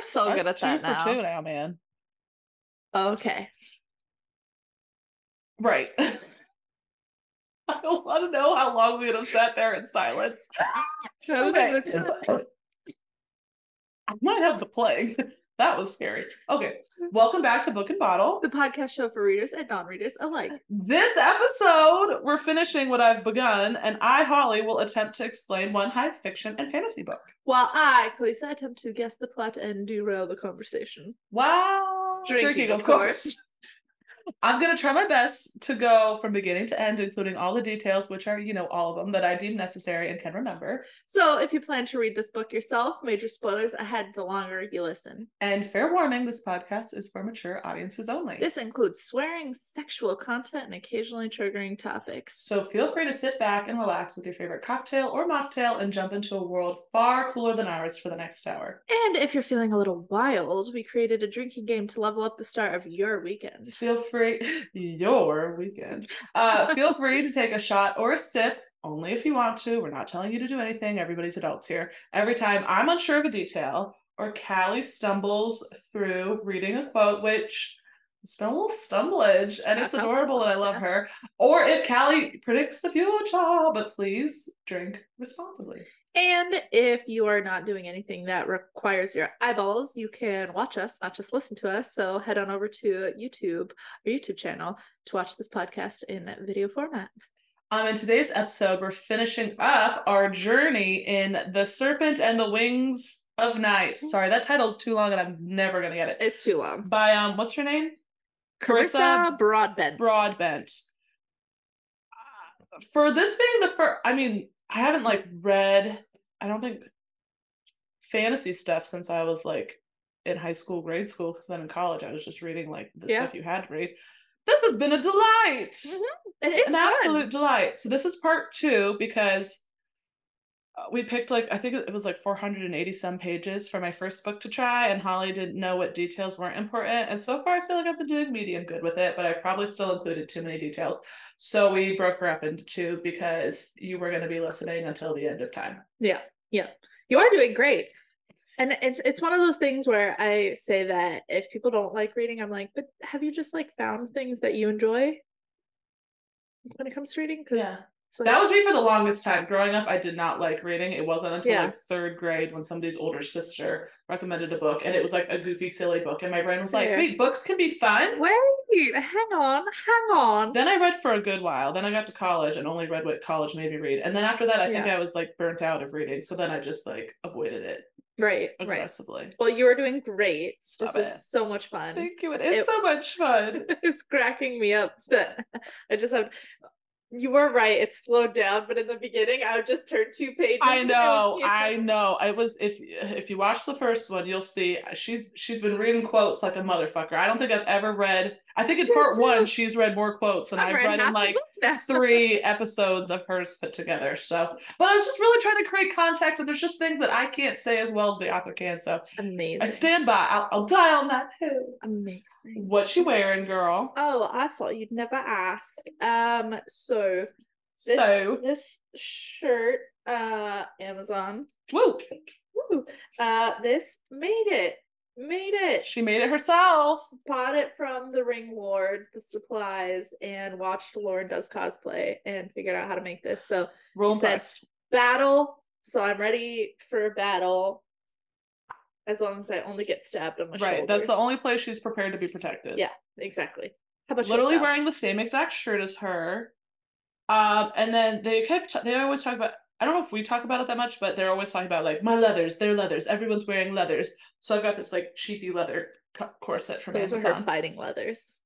We're so good at that for now. two now, man. Okay. Right. I don't want to know how long we would have sat there in silence. Okay. I might have the plague. That was scary. Okay. Welcome back to Book and Bottle. The podcast show for readers and non-readers alike. This episode, we're finishing what I've begun, and I, Holly, will attempt to explain one high fiction and fantasy book. While I, Kalisa, attempt to guess the plot and derail the conversation. Wow. Drinking, of course. I'm going to try my best to go from beginning to end, including all the details, which are, you know, all of them that I deem necessary and can remember. So, if you plan to read this book yourself, major spoilers ahead the longer you listen. And fair warning, this podcast is for mature audiences only. This includes swearing, sexual content, and occasionally triggering topics. So feel free to sit back and relax with your favorite cocktail or mocktail and jump into a world far cooler than ours for the next hour. And if you're feeling a little wild, we created a drinking game to level up the start of your weekend. Feel free, your weekend. Uh, feel free to take a shot or a sip, only if you want to. We're not telling you to do anything. Everybody's adults here. Every time I'm unsure of a detail or Callie stumbles through reading a quote, which it's been a little stumblage and it's adorable and I love her. Or if Callie predicts the future, but please drink responsibly. And if you are not doing anything that requires your eyeballs, you can watch us, not just listen to us. So head on over to YouTube, our YouTube channel, to watch this podcast in video format. Um, in today's episode, we're finishing up our journey in The Serpent and the Wings of Night. Sorry, that title's too long and I'm never gonna get it. It's too long. By um, what's her name? Carissa Broadbent. Broadbent. Uh, For this being the first, I mean, I haven't like read, I don't think fantasy stuff since I was like in high school, grade school, because then in college I was just reading like the Yeah. stuff you had to read. This has been a delight Mhm. It is an fun. absolute delight. So this is part two because uh, we picked like I think it was like 480 some pages for my first book to try, and Holly didn't know what details weren't important. And so far, I feel like I've been doing medium good with it, but I've probably still included too many details. So we broke her up into two because you were going to be listening until the end of time. Yeah, yeah. You are doing great. And it's it's one of those things where I say that if people don't like reading, I'm like, but have you just like found things that you enjoy when it comes to reading? 'Cause it's like, That was me for the longest time. Growing up, I did not like reading. It wasn't until Yeah. like third grade when somebody's older sister recommended a book, and it was like a goofy, silly book, and my brain was like. "Wait, books can be fun." wait, hang on, hang on. Then I read for a good while. Then I got to college and only read what college made me read. And then after that, I think I was like burnt out of reading. So then I just like avoided it Right, right. aggressively. Well, you are doing great. Stop this it. is so much fun. Thank you. It is It- so much fun. it's cracking me up that I just have. You were right. It slowed down, but in the beginning, I would just turn two pages. I know, I know. I was if if you watch the first one, you'll see she's she's been reading quotes like a motherfucker. I don't think I've ever read. I think in part too. one, she's read more quotes than I've I've read read in like three episodes of hers put together. So, but I was just really trying to create context, and there's just things that I can't say as well as the author can. So Amazing. I stand by. I'll, I'll die on that hill. Amazing. What you wearing, girl? Oh, I thought you'd never ask. Um, so this, So, this shirt, uh, Amazon. woo, Woo, uh, this made it. Made it. she made it herself. bought it from the Ring Lord, the supplies, and watched Lauren does cosplay and figured out how to make this. So You said- battle. So I'm ready for a battle. As long as I only get stabbed on my shoulder. Right, that's the only place she's prepared to be protected. Yeah, exactly. How about literally yourself? wearing the same exact shirt as her. Um, and then they kept they always talk about I don't know if we talk about it that much, but they're always talking about like my leathers, their leathers, everyone's wearing leathers. So I've got this like cheapy leather co- corset from Those are Amazon. her fighting leathers.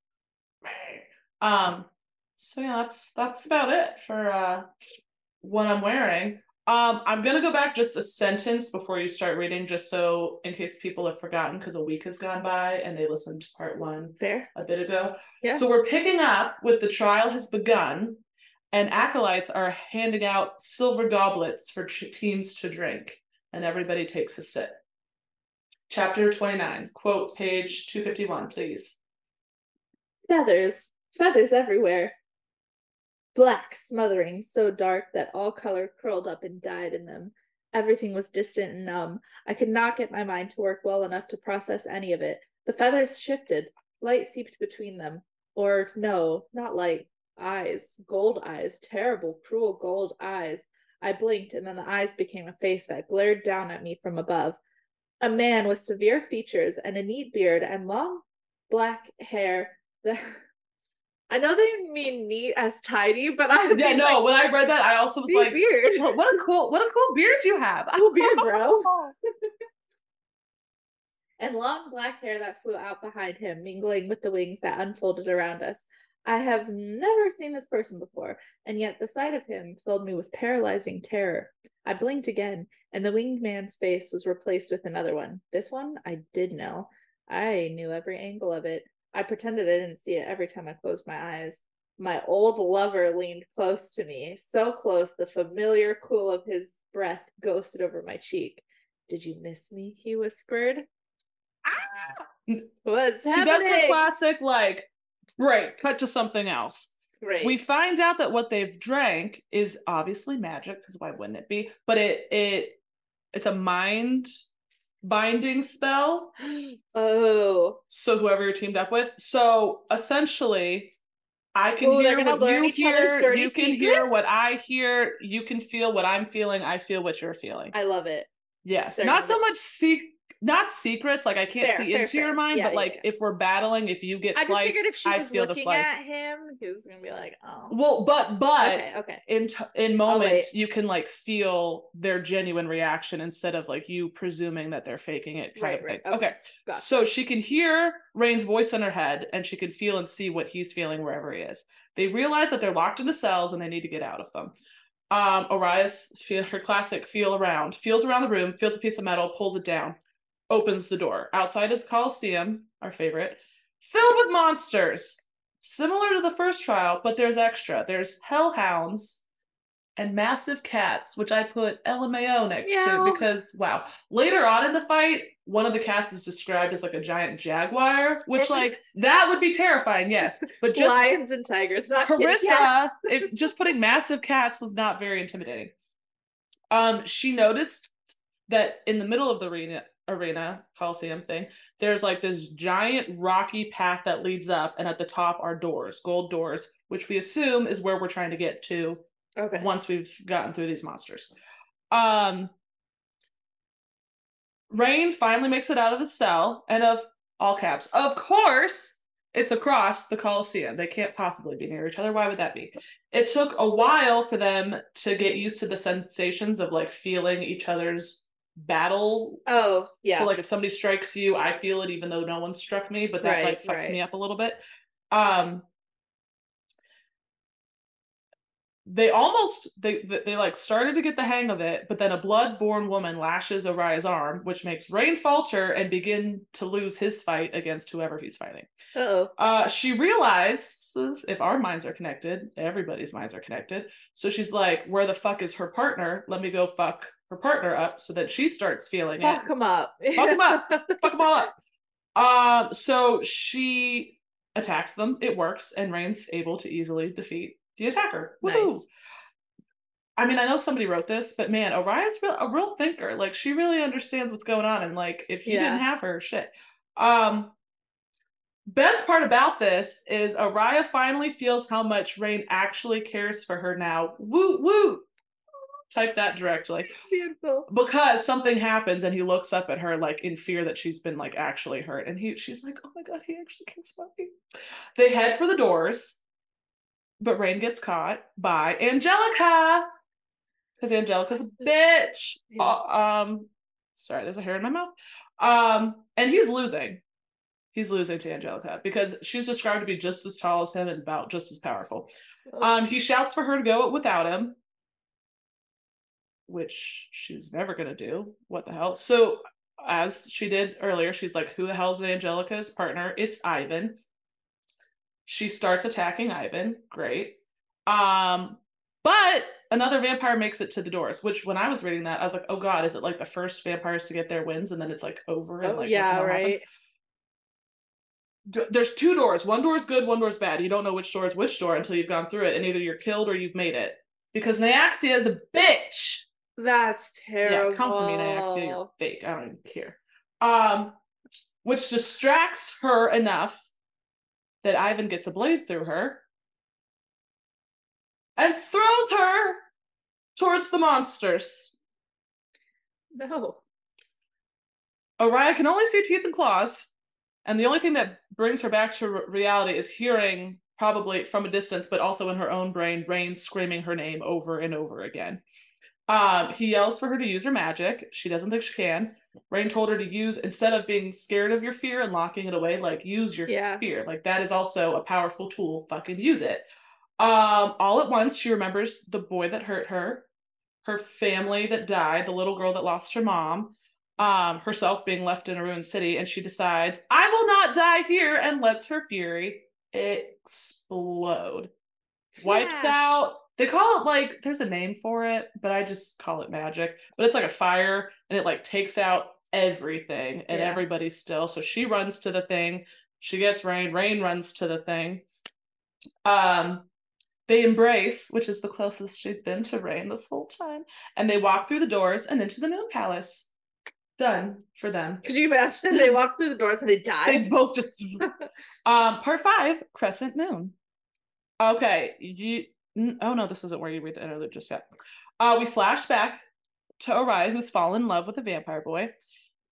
Right. Um, so yeah, that's that's about it for uh what I'm wearing. Um, I'm gonna go back just a sentence before you start reading, just so in case people have forgotten, because a week has gone by and they listened to part one Fair. a bit ago. Yeah. So we're picking up with the trial has begun, and acolytes are handing out silver goblets for ch- teams to drink, and everybody takes a sip. Chapter 29, quote page 251, please. Feathers, feathers everywhere. Black, smothering, so dark that all color curled up and died in them. Everything was distant and numb. I could not get my mind to work well enough to process any of it. The feathers shifted. Light seeped between them. Or, no, not light. Eyes. Gold eyes. Terrible, cruel gold eyes. I blinked, and then the eyes became a face that glared down at me from above. A man with severe features and a neat beard and long black hair. The I know they mean neat as tidy, but I yeah no. Like, when I read that, I also was like, beard. What a cool, what a cool beard you have. Cool beard, bro. and long black hair that flew out behind him, mingling with the wings that unfolded around us. I have never seen this person before, and yet the sight of him filled me with paralyzing terror. I blinked again, and the winged man's face was replaced with another one. This one I did know. I knew every angle of it. I pretended I didn't see it every time I closed my eyes. My old lover leaned close to me, so close the familiar cool of his breath ghosted over my cheek. Did you miss me? He whispered. Ah! What's happening? That's a classic, like, right, cut to something else. Right. We find out that what they've drank is obviously magic, because why wouldn't it be? But it it it's a mind binding spell. Oh. So whoever you're teamed up with. So essentially, I can Ooh, hear what you hear. You can secrets? hear what I hear. You can feel what I'm feeling. I feel what you're feeling. I love it. Yes. They're Not so much seek not secrets. Like I can't fair, see fair, into fair. your mind, yeah, but like yeah. if we're battling, if you get I sliced, if she I feel the slice. At him, he was gonna be like, oh. Well, but but okay, okay. in t- in moments you can like feel their genuine reaction instead of like you presuming that they're faking it. right, right. Okay. okay. So she can hear Raihn's voice in her head, and she can feel and see what he's feeling wherever he is. They realize that they're locked into cells and they need to get out of them. Um, Arias, feel her classic feel around, feels around the room, feels a piece of metal, pulls it down opens the door. Outside is the Coliseum, our favorite, filled with monsters. Similar to the first trial, but there's extra. There's hellhounds and massive cats, which I put LMAO next Meow. to because wow. Later on in the fight, one of the cats is described as like a giant jaguar, which like that would be terrifying, yes. But just lions and tigers, not Carissa, it, just putting massive cats was not very intimidating. Um, she noticed that in the middle of the arena arena coliseum thing there's like this giant rocky path that leads up and at the top are doors gold doors which we assume is where we're trying to get to okay. once we've gotten through these monsters. Um Raihn finally makes it out of the cell and of all caps. Of course it's across the coliseum. They can't possibly be near each other. Why would that be? It took a while for them to get used to the sensations of like feeling each other's battle. Oh, yeah. So like if somebody strikes you, I feel it even though no one struck me, but that right, like fucks right. me up a little bit. Um they almost they, they, like started to get the hang of it, but then a blood-born woman lashes Oriah's arm, which makes Raihn falter and begin to lose his fight against whoever he's fighting. Uh-oh. Uh she realizes if our minds are connected, everybody's minds are connected. So she's like, "Where the fuck is her partner? Let me go fuck her partner up so that she starts feeling Fuck it. Fuck him up. Fuck him up. Fuck them all up. Um, so she attacks them. It works, and Raihn's able to easily defeat the attacker. Woohoo! Nice. I mean, I know somebody wrote this, but man, Oriah's real, a real thinker. Like, she really understands what's going on, and like, if you yeah. didn't have her, shit. Um, best part about this is Oriah finally feels how much Raihn actually cares for her now. Woo woo! Type that directly. Beautiful. Because something happens and he looks up at her like in fear that she's been like actually hurt. And he she's like, oh my god, he actually about me. They head for the doors, but Raihn gets caught by Angelika. Because Angelika's a bitch. Yeah. Uh, um sorry, there's a hair in my mouth. Um, and he's losing. He's losing to Angelika because she's described to be just as tall as him and about just as powerful. Um, he shouts for her to go without him which she's never going to do. What the hell? So, as she did earlier, she's like, Who the hell's Angelika's partner? It's Ivan. She starts attacking Ivan. Great. Um, but another vampire makes it to the doors, which when I was reading that, I was like, oh God, is it like the first vampires to get their wins and then it's like over and oh, like yeah, right. Happens? There's two doors. One door is good, one door is bad. You don't know which door is which door until you've gone through it, and either you're killed or you've made it. Because Nyaxia is a bitch That's terrible. Yeah, come for me, Nyaxia. You're fake. I don't even care. Um, which distracts her enough that Ivan gets a blade through her and throws her towards the monsters. No. Oriah can only see teeth and claws, and the only thing that brings her back to reality is hearing, probably from a distance, but also in her own brain, Raihn screaming her name over and over again. Um, he yells for her to use her magic. She doesn't think she can. Raihn told her to use instead of being scared of your fear and locking it away, like use your yeah. fear. Like that is also a powerful tool. Fucking use it. Um, all at once, she remembers the boy that hurt her, her family that died, the little girl that lost her mom, um, herself being left in a ruined city, and she decides, I will not die here, and lets her fury explode. Smash. Wipes out. They call it like there's a name for it, but I just call it magic. But it's like a fire, and it like takes out everything, and yeah. everybody's still. So she runs to the thing. She gets Raihn. Raihn runs to the thing. Um, they embrace, which is the closest she's been to Raihn this whole time, and they walk through the doors and into the Moon Palace. Done for them. Could you imagine they walk through the doors and they die? They both just. um, part five, Crescent Moon. Okay, you. Oh no, this isn't where you read the interlude just yet. Uh, we flash back to Oriah, who's fallen in love with a vampire boy.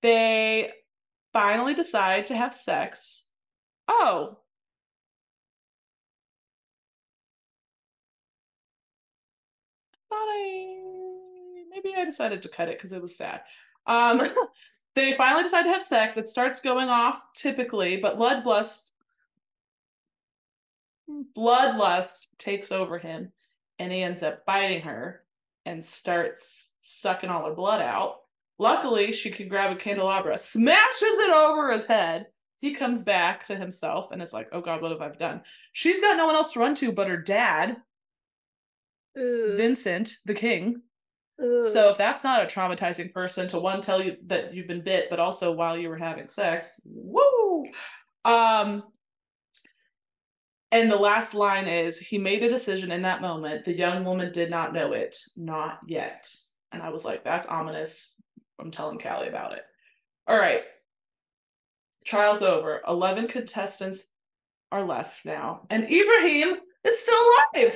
They finally decide to have sex. Oh, I thought I maybe I decided to cut it because it was sad. Um, they finally decide to have sex. It starts going off typically, but bloodlust bloodlust takes over him, and he ends up biting her and starts sucking all her blood out. Luckily, she can grab a candelabra, smashes it over his head. He comes back to himself and is like, "Oh God, what have I done?" She's got no one else to run to but her dad, Vincent, the king. So if that's not a traumatizing person to one tell you that you've been bit, but also while you were having sex, woo! Um, and the last line is he made a decision in that moment. The young woman did not know it, not yet. And I was like, that's ominous. I'm telling Callie about it. All right. Trial's over. 11 contestants are left now. And Ibrahim is still alive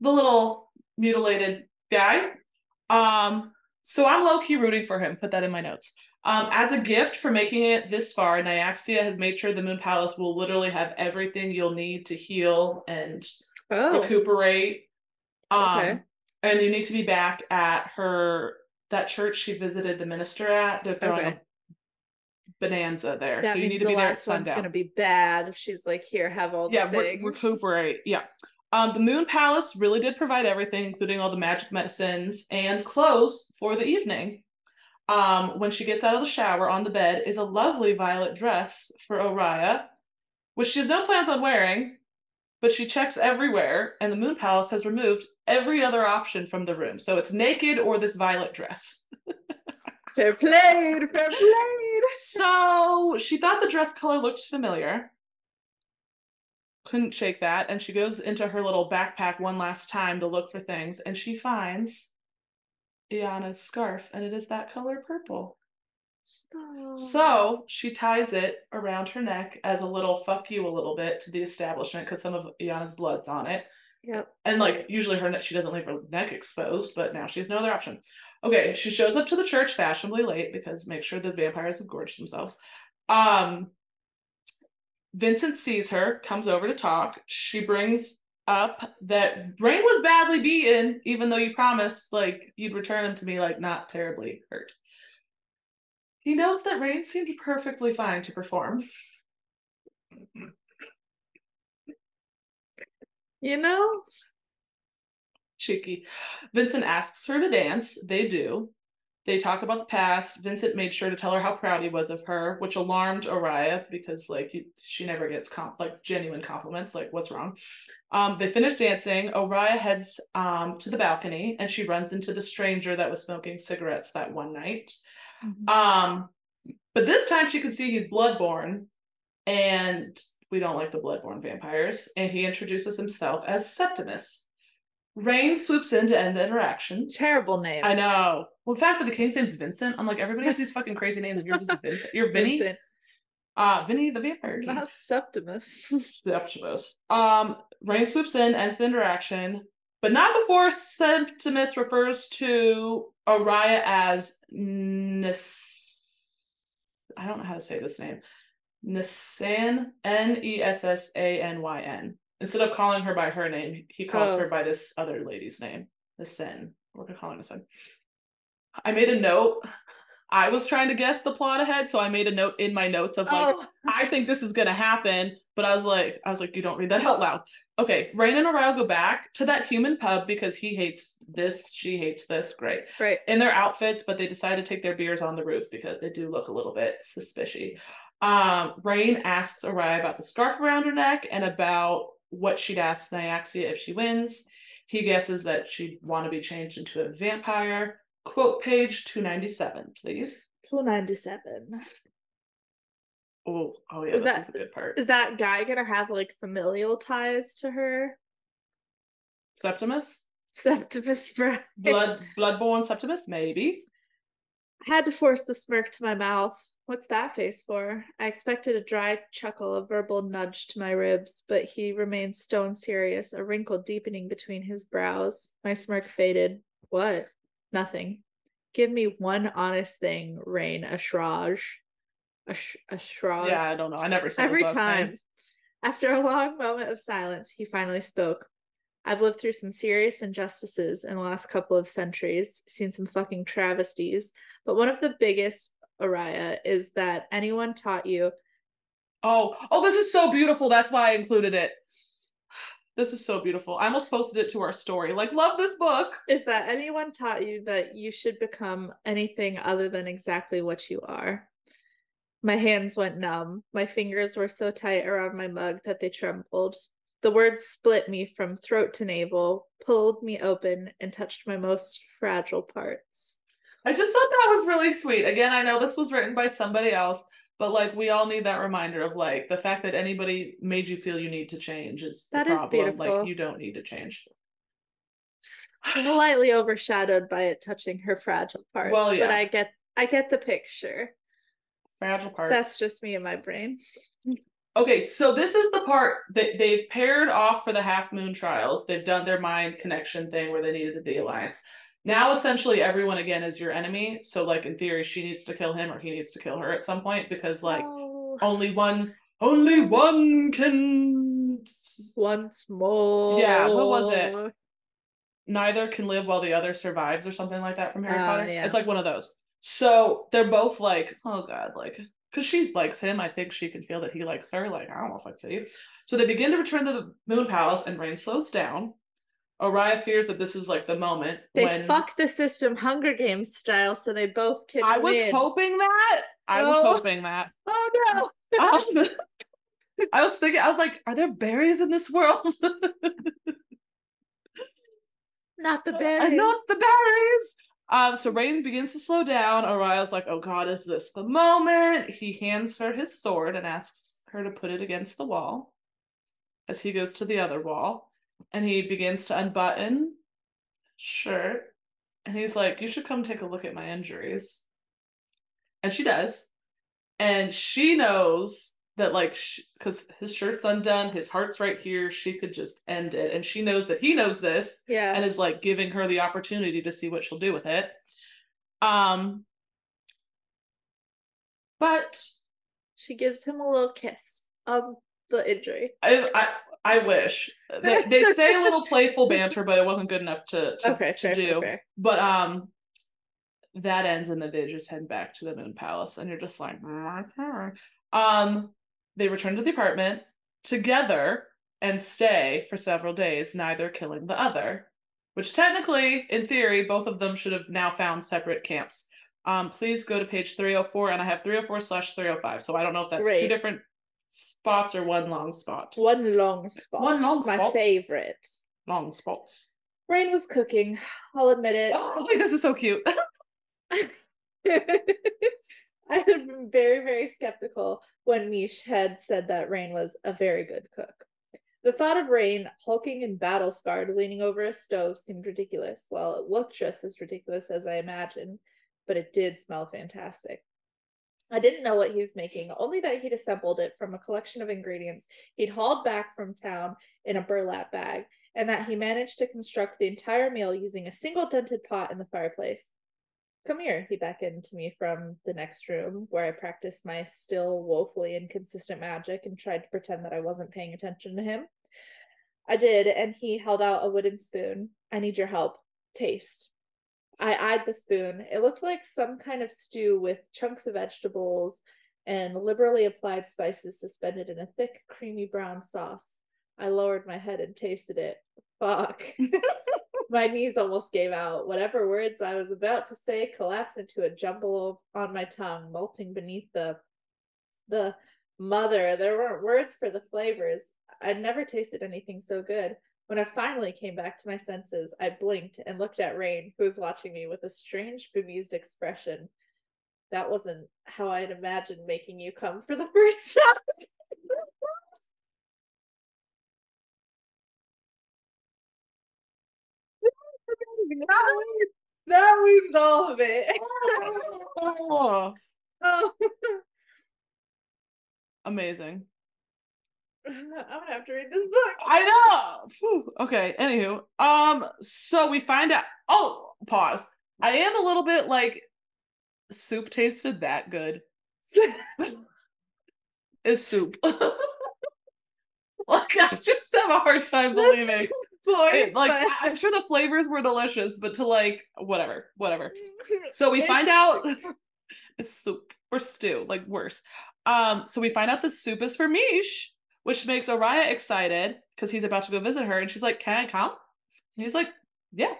the little mutilated guy. Um, so I'm low key rooting for him. Put that in my notes. Um, as a gift for making it this far, Nyaxia has made sure the Moon Palace will literally have everything you'll need to heal and oh. recuperate. Um, okay. And you need to be back at her that church she visited the minister at. They're throwing okay. a bonanza there, that so you need to be there at sundown. One's gonna be bad if she's like, "Here, have all the yeah, things." Re- recuperate. Yeah. Um, the Moon Palace really did provide everything, including all the magic medicines and clothes for the evening. Um, when she gets out of the shower on the bed is a lovely violet dress for Oriah, which she has no plans on wearing, but she checks everywhere, and the Moon Palace has removed every other option from the room. So it's naked or this violet dress. fair played, fair played. So she thought the dress color looked familiar couldn't shake that and she goes into her little backpack one last time to look for things and she finds Iana's scarf and it is that color purple. Stop. So she ties it around her neck as a little fuck you a little bit to the establishment because some of Iana's blood's on it. Yep. And like usually her neck, she doesn't leave her neck exposed, but now she has no other option. Okay, she shows up to the church fashionably late because make sure the vampires have gorged themselves. Um, Vincent sees her, comes over to talk. She brings up that Raihn was badly beaten, even though you promised like you'd return him to me like not terribly hurt. He knows that Raihn seemed perfectly fine to perform. You know? Cheeky. Vincent asks her to dance. They do. They talk about the past. Vincent made sure to tell her how proud he was of her, which alarmed Oriah because like he, she never gets comp- like genuine compliments. Like what's wrong? Um, they finish dancing. Oriah heads um, to the balcony and she runs into the stranger that was smoking cigarettes that one night. Mm-hmm. Um, but this time she can see he's bloodborn, and we don't like the bloodborn vampires. And he introduces himself as Septimus, Raihn swoops in to end the interaction. Terrible name. I know. Well, the fact that the king's name's Vincent, I'm like, everybody has these fucking crazy names. You're just Vincent. You're Vinny. Vincent. Uh, Vinny the Vampire King. Not Septimus. Septimus. Um, Raihn swoops in, ends the interaction, but not before Septimus refers to Araya as Nes. I don't know how to say this name. Nessan, N E S S A N Y N. Instead of calling her by her name, he calls Oh. her by this other lady's name, Nessan. We're gonna call her Nessan. I made a note. I was trying to guess the plot ahead, so I made a note in my notes of like, oh, I think this is gonna happen, but I was like, I was like, you don't read that out loud. Okay, Raihn and Oriel go back to that human pub because he hates this, she hates this. Great. right. In their outfits, but they decide to take their beers on the roof because they do look a little bit suspicious. Um, Raihn asks Oriel about the scarf around her neck and about what she'd ask Nyaxia if she wins. He guesses that she'd want to be changed into a vampire. Quote page 297, please. 297. Oh, oh yeah, Is that- is a good part. Is that guy gonna have like familial ties to her? Septimus? Septimus Brown. Blood bloodborn Septimus? Maybe. I had to force the smirk to my mouth. What's that face for? I expected a dry chuckle, a verbal nudge to my ribs, but he remained stone serious, a wrinkle deepening between his brows. My smirk faded. What? Nothing. Give me one honest thing, Raihn a Ashraj. Ash- Ashraj. Yeah, I don't know. I never said Every time. name. After a long moment of silence, he finally spoke. I've lived through some serious injustices in the last couple of centuries, seen some fucking travesties, but one of the biggest, Araya, is that anyone taught you Oh, oh, this is so beautiful. That's why I included it. This is so beautiful. I almost posted it to our story. Like, love this book. is that anyone taught you that you should become anything other than exactly what you are. My hands went numb. My fingers were so tight around my mug that they trembled. The words split me from throat to navel, pulled me open, and touched my most fragile parts. I just thought that was really sweet. Again, I know this was written by somebody else, but like we all need that reminder of like the fact that anybody made you feel you need to change is the That is problem. beautiful. Like you don't need to change. Slightly overshadowed by it touching her fragile parts. Well, yeah. But. I get I get the picture. Fragile part. That's just me in my brain. Okay, so this is the part that they've paired off for the half moon trials. They've done their mind connection thing where they needed the alliance. Now essentially everyone again is your enemy. So like in theory, she needs to kill him or he needs to kill her at some point because like Oh. only one only one can once more. Yeah, what was it? neither can live while the other survives or something like that from Harry Oh, Potter. yeah. It's like one of those. So they're both like, oh god, like because she likes him. I think she can feel that he likes her. Like, I don't know if I kill you. So they begin to return to the Moon Palace and Raihn slows down. Oriah fears that this is like the moment They when fuck the system Hunger Games style so they both can I was win. hoping that. I was Oh. hoping that. Oh no. Um, I was thinking, I was like, are there berries in this world? Not the Uh, berries. not the berries. Um, so Raihn begins to slow down. Oriel's like, oh god, is this the moment? He hands her his sword and asks her to put it against the wall as he goes to the other wall. And he begins to unbutton shirt. And he's like, you should come take a look at my injuries. And she does. And she knows that, like, because his shirt's undone, his heart's right here, she could just end it. And she knows that he knows this yeah. and is like giving her the opportunity to see what she'll do with it. Um but she gives him a little kiss on the injury. I I, I wish they, they say a little playful banter, but it wasn't good enough to to, okay, to fair, do. fair. But um that ends and then they just head back to the moon palace and you're just like "Okay." um they return to the apartment together and stay for several days neither killing the other which technically in theory both of them should have now found separate camps um please go to page 304 and i have 304 slash 305 so i don't know if that's two different spots or one long spot One long spot. One long my spot. favorite. long spots Raihn was cooking. I'll admit it. oh wait this is so cute I had been very, very skeptical when Mische had said that Raihn was a very good cook. The thought of Raihn, hulking and battle scarred, leaning over a stove seemed ridiculous. Well, it looked just as ridiculous as I imagined, but it did smell fantastic. I didn't know what he was making, only that he'd assembled it from a collection of ingredients he'd hauled back from town in a burlap bag, and that he managed to construct the entire meal using a single dented pot in the fireplace. Come here, he beckoned to me from the next room, where I practiced my still woefully inconsistent magic and tried to pretend that I wasn't paying attention to him. I did, and he held out a wooden spoon. I need your help. Taste. I eyed the spoon. It looked like some kind of stew with chunks of vegetables and liberally applied spices suspended in a thick, creamy brown sauce. I lowered my head and tasted it. Fuck. my knees almost gave out. Whatever words I was about to say collapsed into a jumble on my tongue, melting beneath the the mother. There weren't words for the flavors. I'd never tasted anything so good. When I finally came back to my senses, I blinked and looked at Raihn, who was watching me with a strange, bemused expression. That wasn't how I'd imagined making you come for the first time. that means all of it. Oh, oh. amazing. I'm gonna have to read this book. I know. Phew. Okay. Anywho, um, so we find out. Oh, pause. I am a little bit like soup tasted that good. Is soup? like I just have a hard time believing. Point, It- like but- I'm sure the flavors were delicious, but to like whatever, whatever. So we find out it's soup or stew, like worse. Um, so we find out the soup is for Mische, which makes Araya excited because he's about to go visit her, and she's like, "Can I come?" And he's like, "Yeah."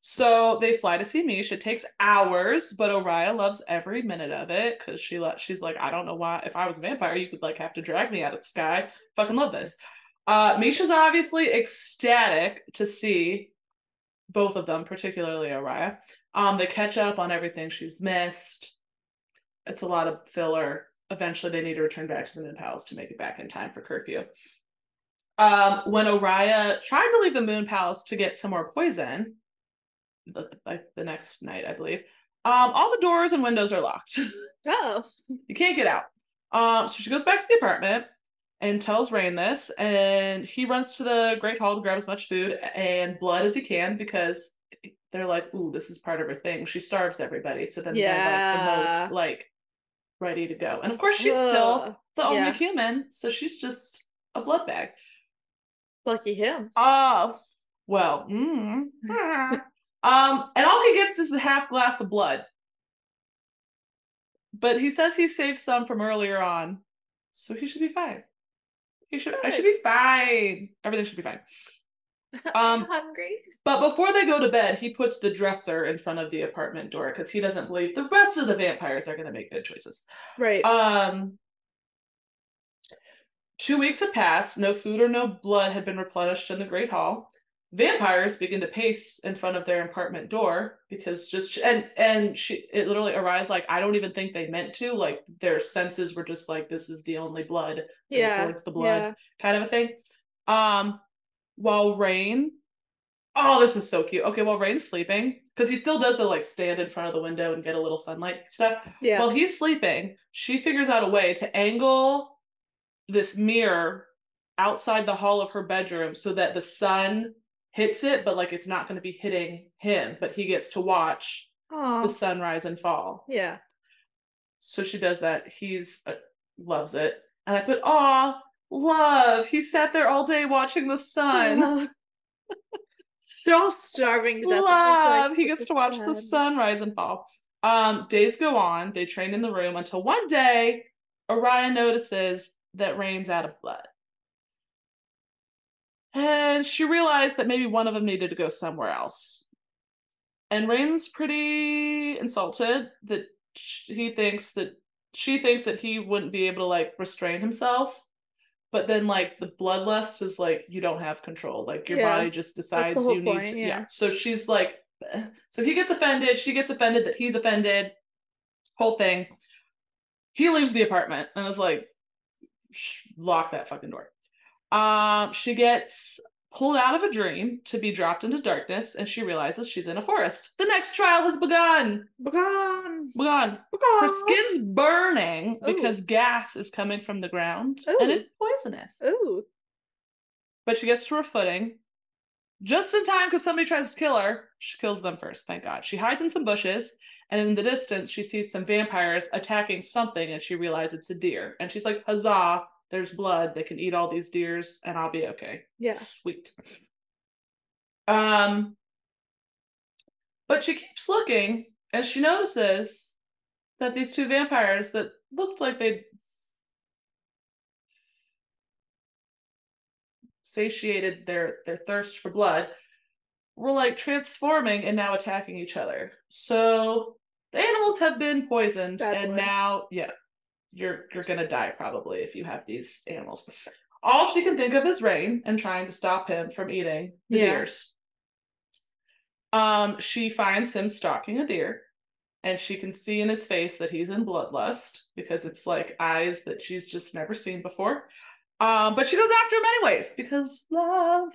So they fly to see Mische. It takes hours, but Araya loves every minute of it because she let she's like, "I don't know why. If I was a vampire, you could like have to drag me out of the sky. Fucking love this." Uh, Misha's obviously ecstatic to see both of them, particularly Araya. Um, they catch up on everything she's missed. It's a lot of filler. Eventually, they need to return back to the Moon Palace to make it back in time for curfew. Um, when Araya tried to leave the Moon Palace to get some more poison, the, like the next night, I believe, um, all the doors and windows are locked. Oh. you can't get out. Um, so she goes back to the apartment and tells Raihn this, and he runs to the Great Hall to grab as much food and blood as he can because they're like, "Ooh, this is part of her thing." She starves everybody, so then they're like Yeah. the most like ready to go. And of course, she's still the only yeah. human, so she's just a blood bag. Lucky him. Oh, well, mm, um, and all he gets is a half glass of blood. But he says he saved some from earlier on, so he should be fine. He should. I should be fine. Everything should be fine. Um, I'm hungry. But before they go to bed, he puts the dresser in front of the apartment door because he doesn't believe the rest of the vampires are going to make good choices. Right. Um, two weeks had passed. No food or no blood had been replenished in the Great Hall. Vampires begin to pace in front of their apartment door because just and and she it literally arrives like I don't even think they meant to. Like their senses were just like this is the only blood yeah. records the blood Yeah. kind of a thing. Um, while Raihn, oh, this is so cute. Okay, while Raihn's sleeping, because he still does the like stand in front of the window and get a little sunlight stuff. Yeah. While he's sleeping, she figures out a way to angle this mirror outside the hall of her bedroom so that the sun hits it, but like it's not going to be hitting him, but he gets to watch Aw. the sunrise and fall. Yeah. So she does that. He's uh, loves it, and I put, "Aw, love." He sat there all day watching the sun. They're all starving to death. Love. like, he gets to watch the sun rise and fall. Um, days go on. They train in the room until one day, Orion notices that Raihn's out of blood. And she realized that maybe one of them needed to go somewhere else. And Raihn's pretty insulted that he thinks that she thinks that he wouldn't be able to like restrain himself. But then like the bloodlust is like you don't have control. Like your Yeah, body just decides you need to yeah. So she's like so he gets offended, she gets offended that he's offended. Whole thing. He leaves the apartment and is like lock that fucking door. Um, she gets pulled out of a dream to be dropped into darkness, and she realizes she's in a forest. The next trial has begun. Begun. Begun. Begun. Her skin's burning Ooh. because gas is coming from the ground, Ooh. and it's poisonous. Ooh. But she gets to her footing just in time because somebody tries to kill her. She kills them first, thank God. She hides in some bushes, and in the distance, she sees some vampires attacking something, and she realizes it's a deer. And she's like, Huzzah, there's blood. They can eat all these deers, and I'll be okay. Yeah. Sweet. Um, but she keeps looking, and she notices that these two vampires that looked like they'd satiated their their thirst for blood were like transforming and now attacking each other. So the animals have been poisoned and now yeah, you're you're gonna die probably if you have these animals. All she can think of is Raihn and trying to stop him from eating the Yeah. deers. Um, she finds him stalking a deer, and she can see in his face that he's in bloodlust because it's like eyes that she's just never seen before. Um, but she goes after him anyways because love.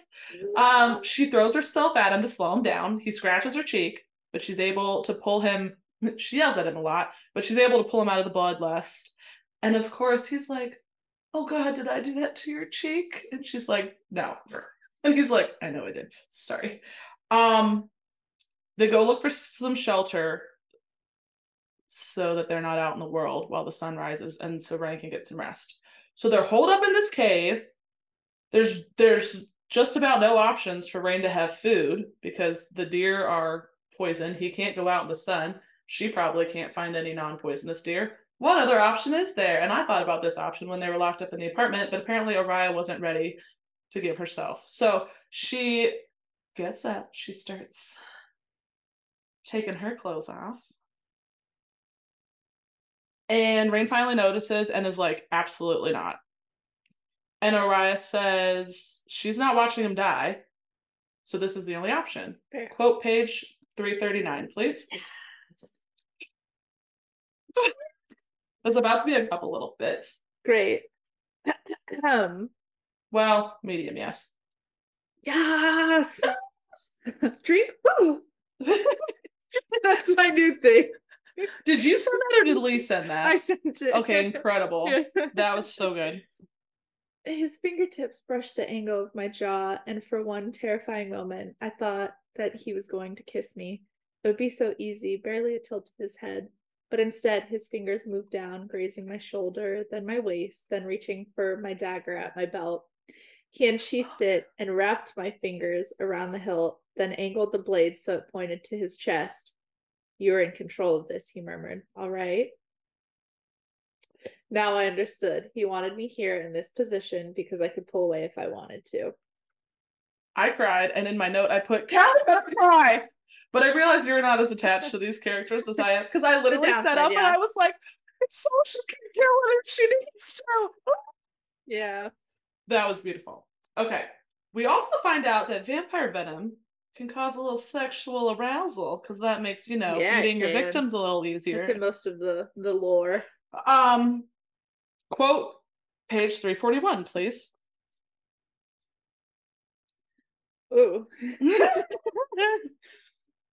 Um, she throws herself at him to slow him down. He scratches her cheek, but she's able to pull him. She yells at him a lot, but she's able to pull him out of the bloodlust. And of course, he's like, "Oh God, did I do that to your cheek?" And she's like, "No." And he's like, "I know I did. Sorry." Um, they go look for some shelter so that they're not out in the world while the sun rises, and so Raihn can get some rest. So they're holed up in this cave. There's there's just about no options for Raihn to have food because the deer are poisoned. He can't go out in the sun. She probably can't find any non-poisonous deer. What other option is there? And I thought about this option when they were locked up in the apartment, but apparently Oriah wasn't ready to give herself. So she gets up, she starts taking her clothes off. And Raihn finally notices and is like, absolutely not. And Oriah says she's not watching him die. So this is the only option. Fair. Quote page 339, please. There's about to be a couple little bits. Great. um. Well, medium, yes. Yes. Drink. Woo. That's my new thing. Did you send that or did Lee send that? I sent it. Okay, incredible. That was so good. His fingertips brushed the angle of my jaw, and for one terrifying moment, I thought that he was going to kiss me. It would be so easy, barely a tilt of his head. But instead, his fingers moved down, grazing my shoulder, then my waist, then reaching for my dagger at my belt. He unsheathed it and wrapped my fingers around the hilt, then angled the blade so it pointed to his chest. You are in control of this, he murmured. All right. Now I understood. He wanted me here in this position because I could pull away if I wanted to. I cried, and in my note I put Callie better cry. But I realized you're not as attached to these characters as I am because I literally set up and. I was like, so she can kill it if she needs to. Yeah. That was beautiful. Okay. We also find out that vampire venom can cause a little sexual arousal because that makes, you know, Yeah, eating your victims a little It's easier. in most of the the lore. Um, quote page 341, please. Ooh.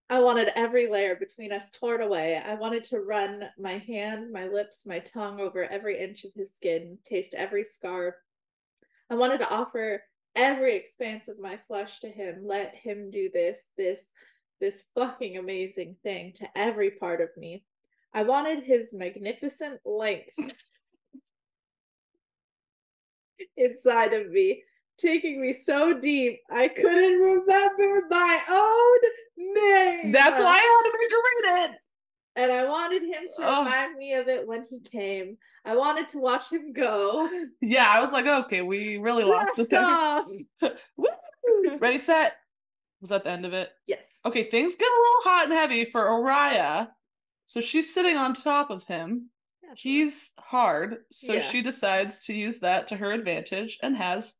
I wanted every layer between us torn away. I wanted to run my hand, my lips, my tongue over every inch of his skin, taste every scar. I wanted to offer every expanse of my flesh to him, let him do this, this, this fucking amazing thing to every part of me. I wanted his magnificent length inside of me, taking me so deep I couldn't remember my own name. That's why I had her read it. And I wanted him to Oh. remind me of it when he came. I wanted to watch him go. Yeah, I was like, okay, we really lost it. off. Ready, set. Was that the end of it? Yes. Okay, things get a little hot and heavy for Oriah. So she's sitting on top of him. Yeah. He's hard, so Yeah. she decides to use that to her advantage and has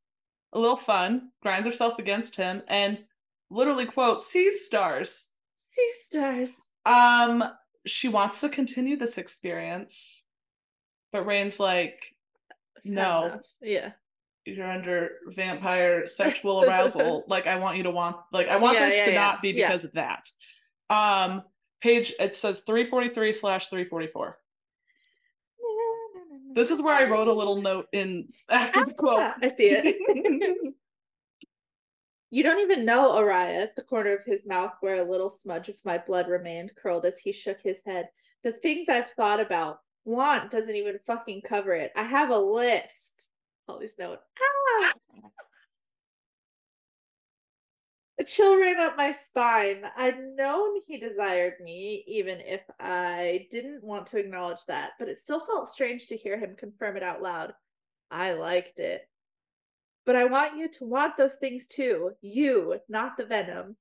a little fun, grinds herself against him, and literally quote sea stars. sea stars. Um, she wants to continue this experience, but Raihn's like, No. Yeah. you're under vampire sexual arousal. like I want you to want like I want Yeah, this yeah, to yeah. not be because of that. Um page it says 343 slash 344. This is where I wrote a little note in after the quote. Ah, I see it. You don't even know Araya, the corner of his mouth where a little smudge of my blood remained curled as he shook his head. The things I've thought about, want doesn't even fucking cover it. I have a list. Holly's note. Ah! A chill ran up my spine. I'd known he desired me, even if I didn't want to acknowledge that, but it still felt strange to hear him confirm it out loud. I liked it. But I want you to want those things too. You, not the venom.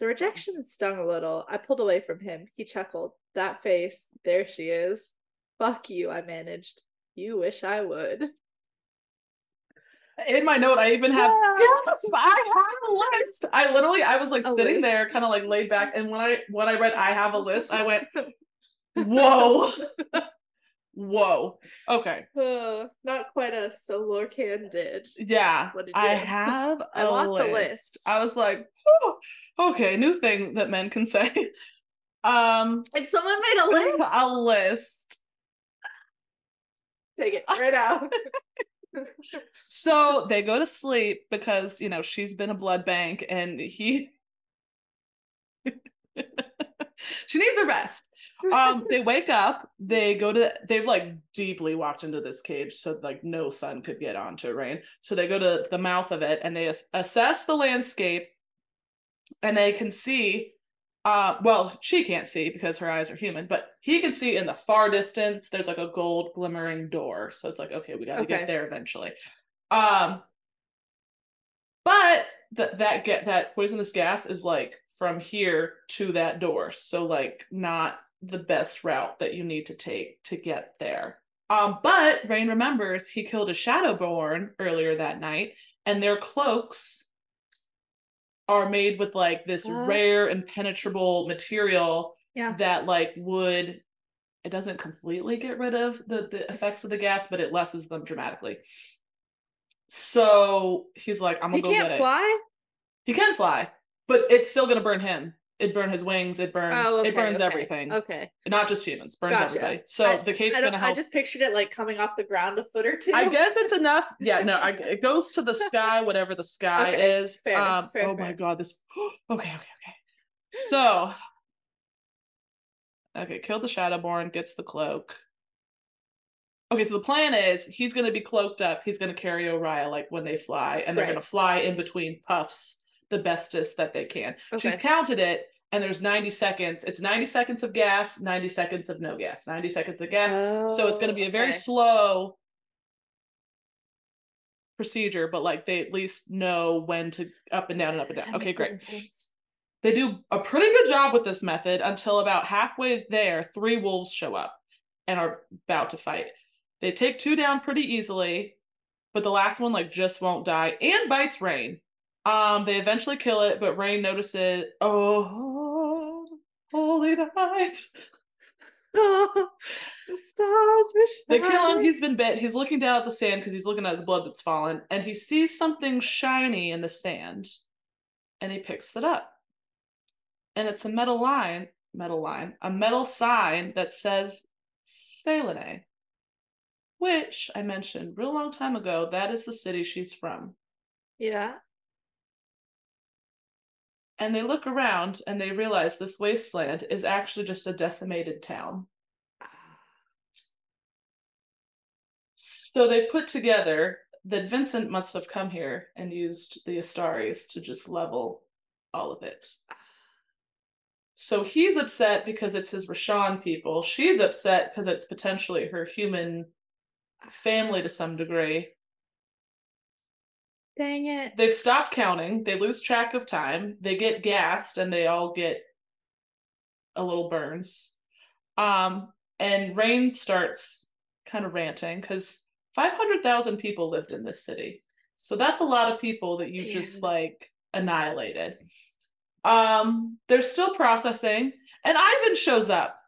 The rejection stung a little. I pulled away from him. He chuckled. That face. There she is. Fuck you, I managed. You wish I would. In my note, I even have Ah. yes, I have a list. I literally I was like A sitting list? there kind of like laid back and when I when I read I have a list, I went, Whoa. Whoa. Okay. Uh, not quite a so Lorcan did. Yeah. What did I have a I want list. the list. I was like, oh, okay, new thing that men can say. Um If someone made a list, a list. take it right out. So they go to sleep because you know she's been a blood bank and he she needs her rest. Um they wake up, they go to they've like deeply walked into this cage so like no sun could get onto Raihn. So they go to the mouth of it and they ass- assess the landscape and they can see uh well she can't see because her eyes are human but he can see in the far distance there's like a gold glimmering door so it's like okay we got to Okay. get there eventually um but that that get that poisonous gas is like from here to that door so like not the best route that you need to take to get there um but Raihn remembers he killed a shadowborn earlier that night and their cloaks are made with like this Ah. rare impenetrable material yeah. that like would it doesn't completely get rid of the the effects of the gas but it lessens them dramatically so he's like i'm gonna He go get can't it fly? he can fly but it's still gonna burn him it burn his wings it burn Oh, okay, it burns okay, everything Okay. not just humans burns Gotcha. everybody so I- the cape's gonna help I just pictured it like coming off the ground a foot or two. I guess it's enough. Yeah, no, I, it goes to the sky, whatever the sky Okay, is. fair, um, fair, oh my god, this. okay, okay, okay. So, okay, killed the Shadowborn, gets the cloak. Okay, so the plan is he's going to be cloaked up. He's going to carry Oriah like when they fly, and they're Right. going to fly in between puffs the bestest that they can. She's counted it, and there's 90 seconds. It's 90 seconds of gas, 90 seconds of no gas, 90 seconds of gas, so it's going to be a very Oh, okay. slow procedure, but like they at least know when to up and down and up and down. Okay, great. They do a pretty good job with this method until about halfway there, three wolves show up and are about to fight. They take two down pretty easily, but the last one like just won't die and bites Raihn. Um, they eventually kill it, but Raihn notices, oh, holy night. the stars They kill him. He's been bit. He's looking down at the sand because he's looking at his blood that's fallen, and he sees something shiny in the sand, and he picks it up. And it's a metal line, metal line, a metal sign that says Salene, which I mentioned real long time ago. That is the city she's from. Yeah. And they look around and they realize this wasteland is actually just a decimated town. So they put together that Vincent must have come here and used the Asteris to just level all of it. So he's upset because it's his Rashan people. She's upset because it's potentially her human family to some degree. Dang it. They've stopped counting. They lose track of time. They get gassed and they all get a little burns. Um, and Raihn starts kind of ranting because 500,000 people lived in this city. So that's a lot of people that you just like annihilated. Um, they're still processing, and Ivan shows up.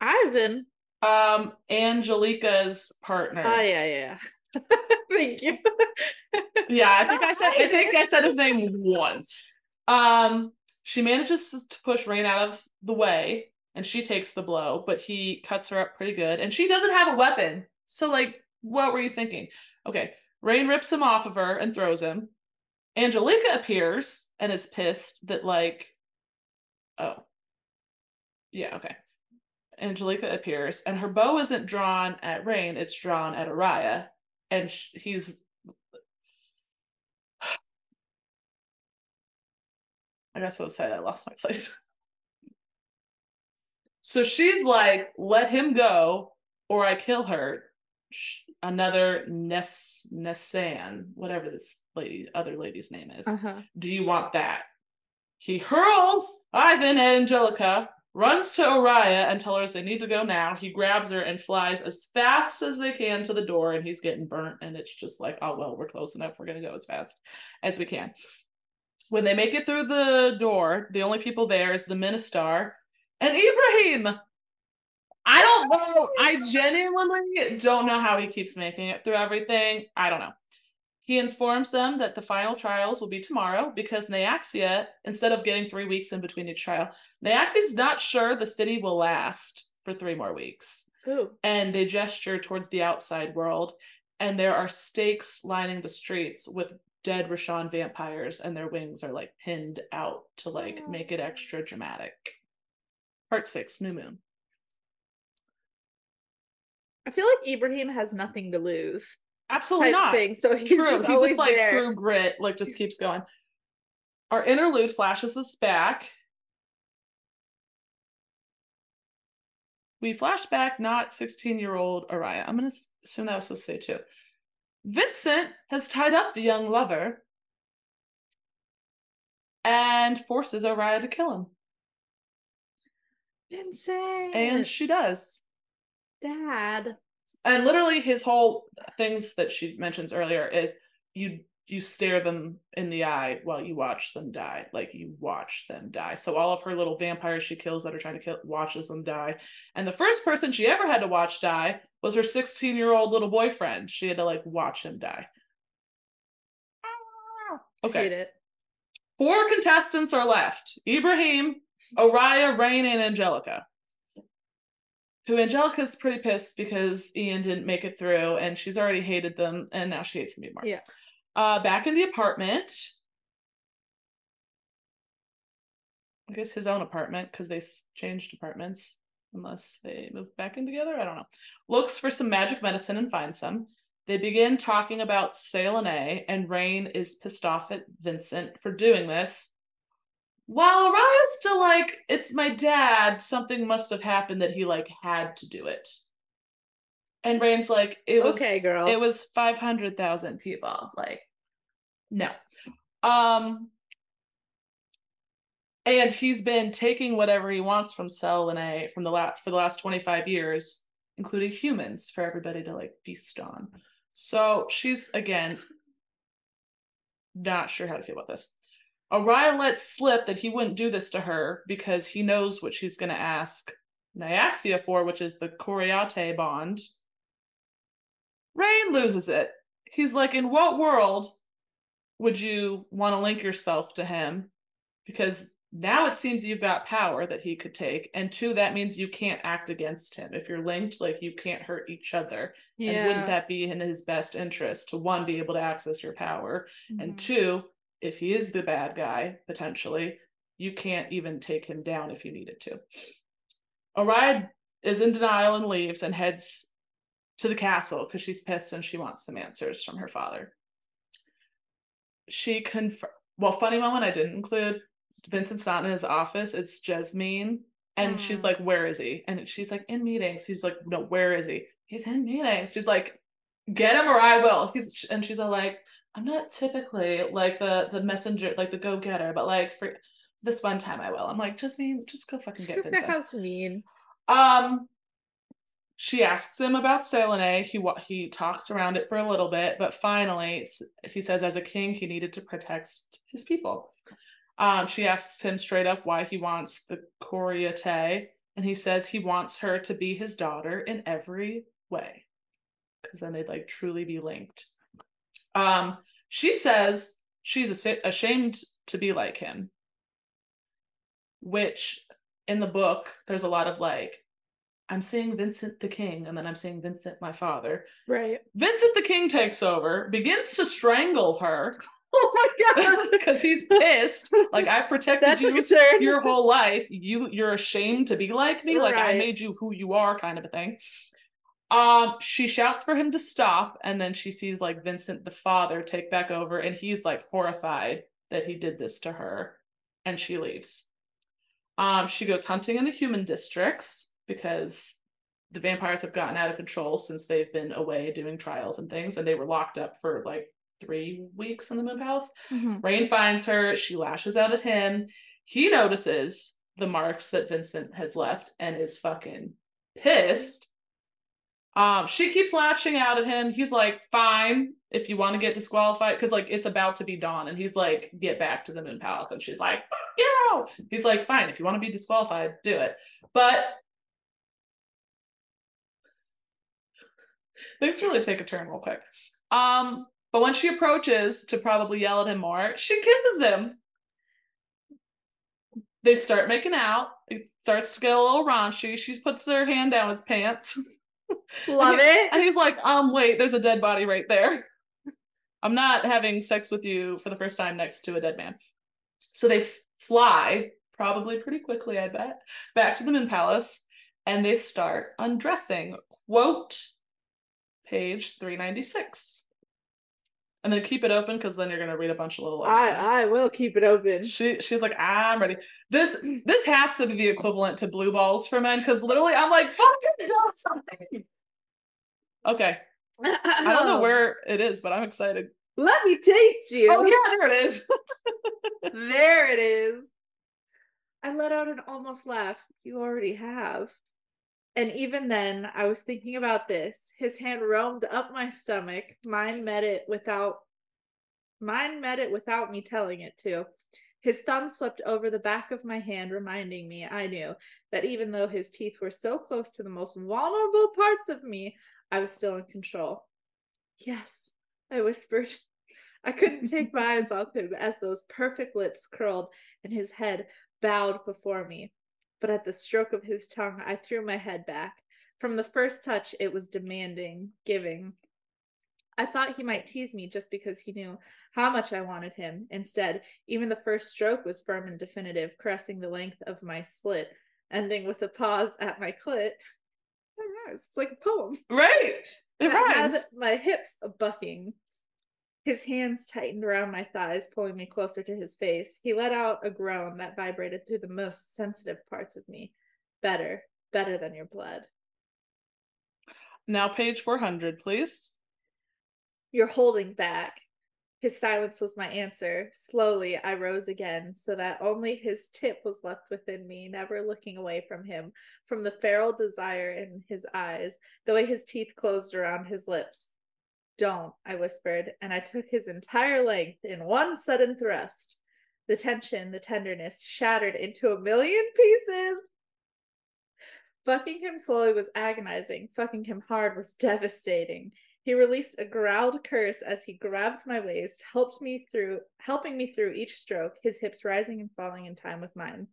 Ivan. Um, Angelika's partner. Oh yeah, yeah. Thank you. Yeah, I think I said I think I said his name once. Um, she manages to push Raihn out of the way, and she takes the blow, but he cuts her up pretty good, and she doesn't have a weapon. So, like, what were you thinking? Okay, Raihn rips him off of her and throws him. Angelika appears and is pissed that, like, oh, yeah, okay. Angelika appears, and her bow isn't drawn at Raihn; it's drawn at Araya, and sh- he's. I guess I would say I lost my place. so she's like, "Let him go, or I kill her." Sh- Another Ness Nessan, whatever this lady, other lady's name is. Uh-huh. Do you want that? He hurls Ivan at Angelika, runs to Araya and tells her they need to go now. He grabs her and flies as fast as they can to the door, and he's getting burnt. And it's just like, oh, well, we're close enough. We're going to go as fast as we can. When they make it through the door, the only people there is the minister and Ibrihim. I don't know. I genuinely don't know how he keeps making it through everything. I don't know. He informs them that the final trials will be tomorrow because Nyaxia, instead of getting three weeks in between each trial, Nyaxia's not sure the city will last for three more weeks. Ooh. And they gesture towards the outside world, and there are stakes lining the streets with dead Rashan vampires, and their wings are like pinned out to like oh. make it extra dramatic. Part six, New Moon. I feel like Ibrihim has nothing to lose. Absolutely not. thing. So he's True. just He just like there. through grit, like just keeps going. Our interlude flashes us back. We flash back, not 16 year old Araya. I'm going to assume that was supposed to say too. Vincent has tied up the young lover and forces Araya to kill him. Vincent. And she does. Dad. And literally his whole things that she mentions earlier is you you stare them in the eye while you watch them die. Like you watch them die. So all of her little vampires she kills that are trying to kill watches them die. And the first person she ever had to watch die was her 16 year old little boyfriend. She had to like watch him die. Ah, okay. Hate it. Four contestants are left. Ibrihim, Araya, Raihn, and Angelika. Who Angelika's pretty pissed because Ian didn't make it through and she's already hated them and now she hates them even more. Yeah. Uh, back in the apartment. I guess his own apartment because they changed apartments unless they moved back in together. I don't know. Looks for some magic medicine and finds some. They begin talking about Salene, and Raihn is pissed off at Vincent for doing this. While Araya's still like, it's my dad, something must have happened that he like had to do it. And Raihn's like, it was okay, girl. it was 500,000 people. Like, no. Um, and he's been taking whatever he wants from Selene from the last for the last 25 years, including humans, for everybody to like feast on. So she's again not sure how to feel about this. Araya lets slip that he wouldn't do this to her because he knows what she's gonna ask Nyaxia for, which is the Coriatae bond. Raihn loses it. He's like, in what world would you want to link yourself to him? Because now it seems you've got power that he could take. And two, that means you can't act against him. If you're linked, like you can't hurt each other. yeah. And wouldn't that be in his best interest to one, be able to access your power? And Mhm. two, if he is the bad guy, potentially, you can't even take him down if you needed to. Araya is in denial and leaves and heads to the castle because she's pissed and she wants some answers from her father. She confirm well, funny moment I didn't include. Vincent's not in his office, it's Jessamine. And she's Mm. like, Where is he? And she's like, In meetings. He's like, No, where is he? He's in meetings. She's like, Get him or I will. He's and she's all like, I'm not typically like the the messenger, like the go getter, but like for this one time I will. I'm like, just mean, just go fucking get Vincent. That's mean. Um, she asks him about Selene. He he talks around it for a little bit, but finally he says, as a king, he needed to protect his people. Um, she asks him straight up why he wants the Coriatae, and he says he wants her to be his daughter in every way, because then they'd like truly be linked. Um, she says she's ashamed to be like him, which in the book, there's a lot of like, I'm seeing Vincent the King, and then I'm seeing Vincent, my father. Right. Vincent the King takes over, begins to strangle her Oh my god. because he's pissed. Like I've protected you your whole life. You you're ashamed to be like me. Like I made you who you are, kind of a thing. Um, she shouts for him to stop, and then she sees like Vincent the father take back over, and he's like horrified that he did this to her, and she leaves. Um, she goes hunting in the human districts because the vampires have gotten out of control since they've been away doing trials and things, and they were locked up for like three weeks in the Moon Palace. Mhm. Raihn finds her. She lashes out at him. He notices the marks that Vincent has left and is fucking pissed. Um, she keeps lashing out at him. He's like, "Fine, if you want to get disqualified, because like it's about to be dawn." And he's like, "Get back to the Moon Palace." And she's like, "Fuck you!" He's like, "Fine, if you want to be disqualified, do it." But things really take a turn real quick. Um, but when she approaches to probably yell at him more, she kisses him. They start making out. It starts to get a little raunchy. She puts her hand down his pants. Love And it. he's like, um, wait, there's a dead body right there. I'm not having sex with you for the first time next to a dead man. So they f- fly, probably pretty quickly, I bet, back to the Moon Palace and they start undressing. Quote page 396. And then keep it open because then you're gonna read a bunch of little I. I will keep it open. She she's like, I'm ready. This this has to be the equivalent to blue balls for men, because literally I'm like, fucking do something. Okay. I don't know where it is, but I'm excited. Let me taste you. Oh yeah, there it is. There it is. I let out an almost laugh. You already have. And even then, I was thinking about this. His hand roamed up my stomach. Mine met it without mine met it without me telling it to. His thumb swept over the back of my hand, reminding me I knew that even though his teeth were so close to the most vulnerable parts of me, I was still in control. Yes, I whispered. I couldn't take my eyes off him as those perfect lips curled and his head bowed before me. But at the stroke of his tongue, I threw my head back. From the first touch, it was demanding, giving. I thought he might tease me just because he knew how much I wanted him. Instead, even the first stroke was firm and definitive, caressing the length of my slit, ending with a pause at my clit. Know, It's like a poem. right. It rhymes. had my hips bucking. His hands tightened around my thighs, pulling me closer to his face. He let out a groan that vibrated through the most sensitive parts of me. Better, better than your blood. Now page 400, please. You're holding back. His silence was my answer. Slowly, I rose again, so that only his tip was left within me, never looking away from him, from the feral desire in his eyes, the way his teeth closed around his lips. Don't, I whispered, and I took his entire length in one sudden thrust. The tension, the tenderness shattered into a million pieces. Fucking him slowly was agonizing. Fucking him hard was devastating. He released a growled curse as he grabbed my waist, helped me through helping me through each stroke, his hips rising and falling in time with mine.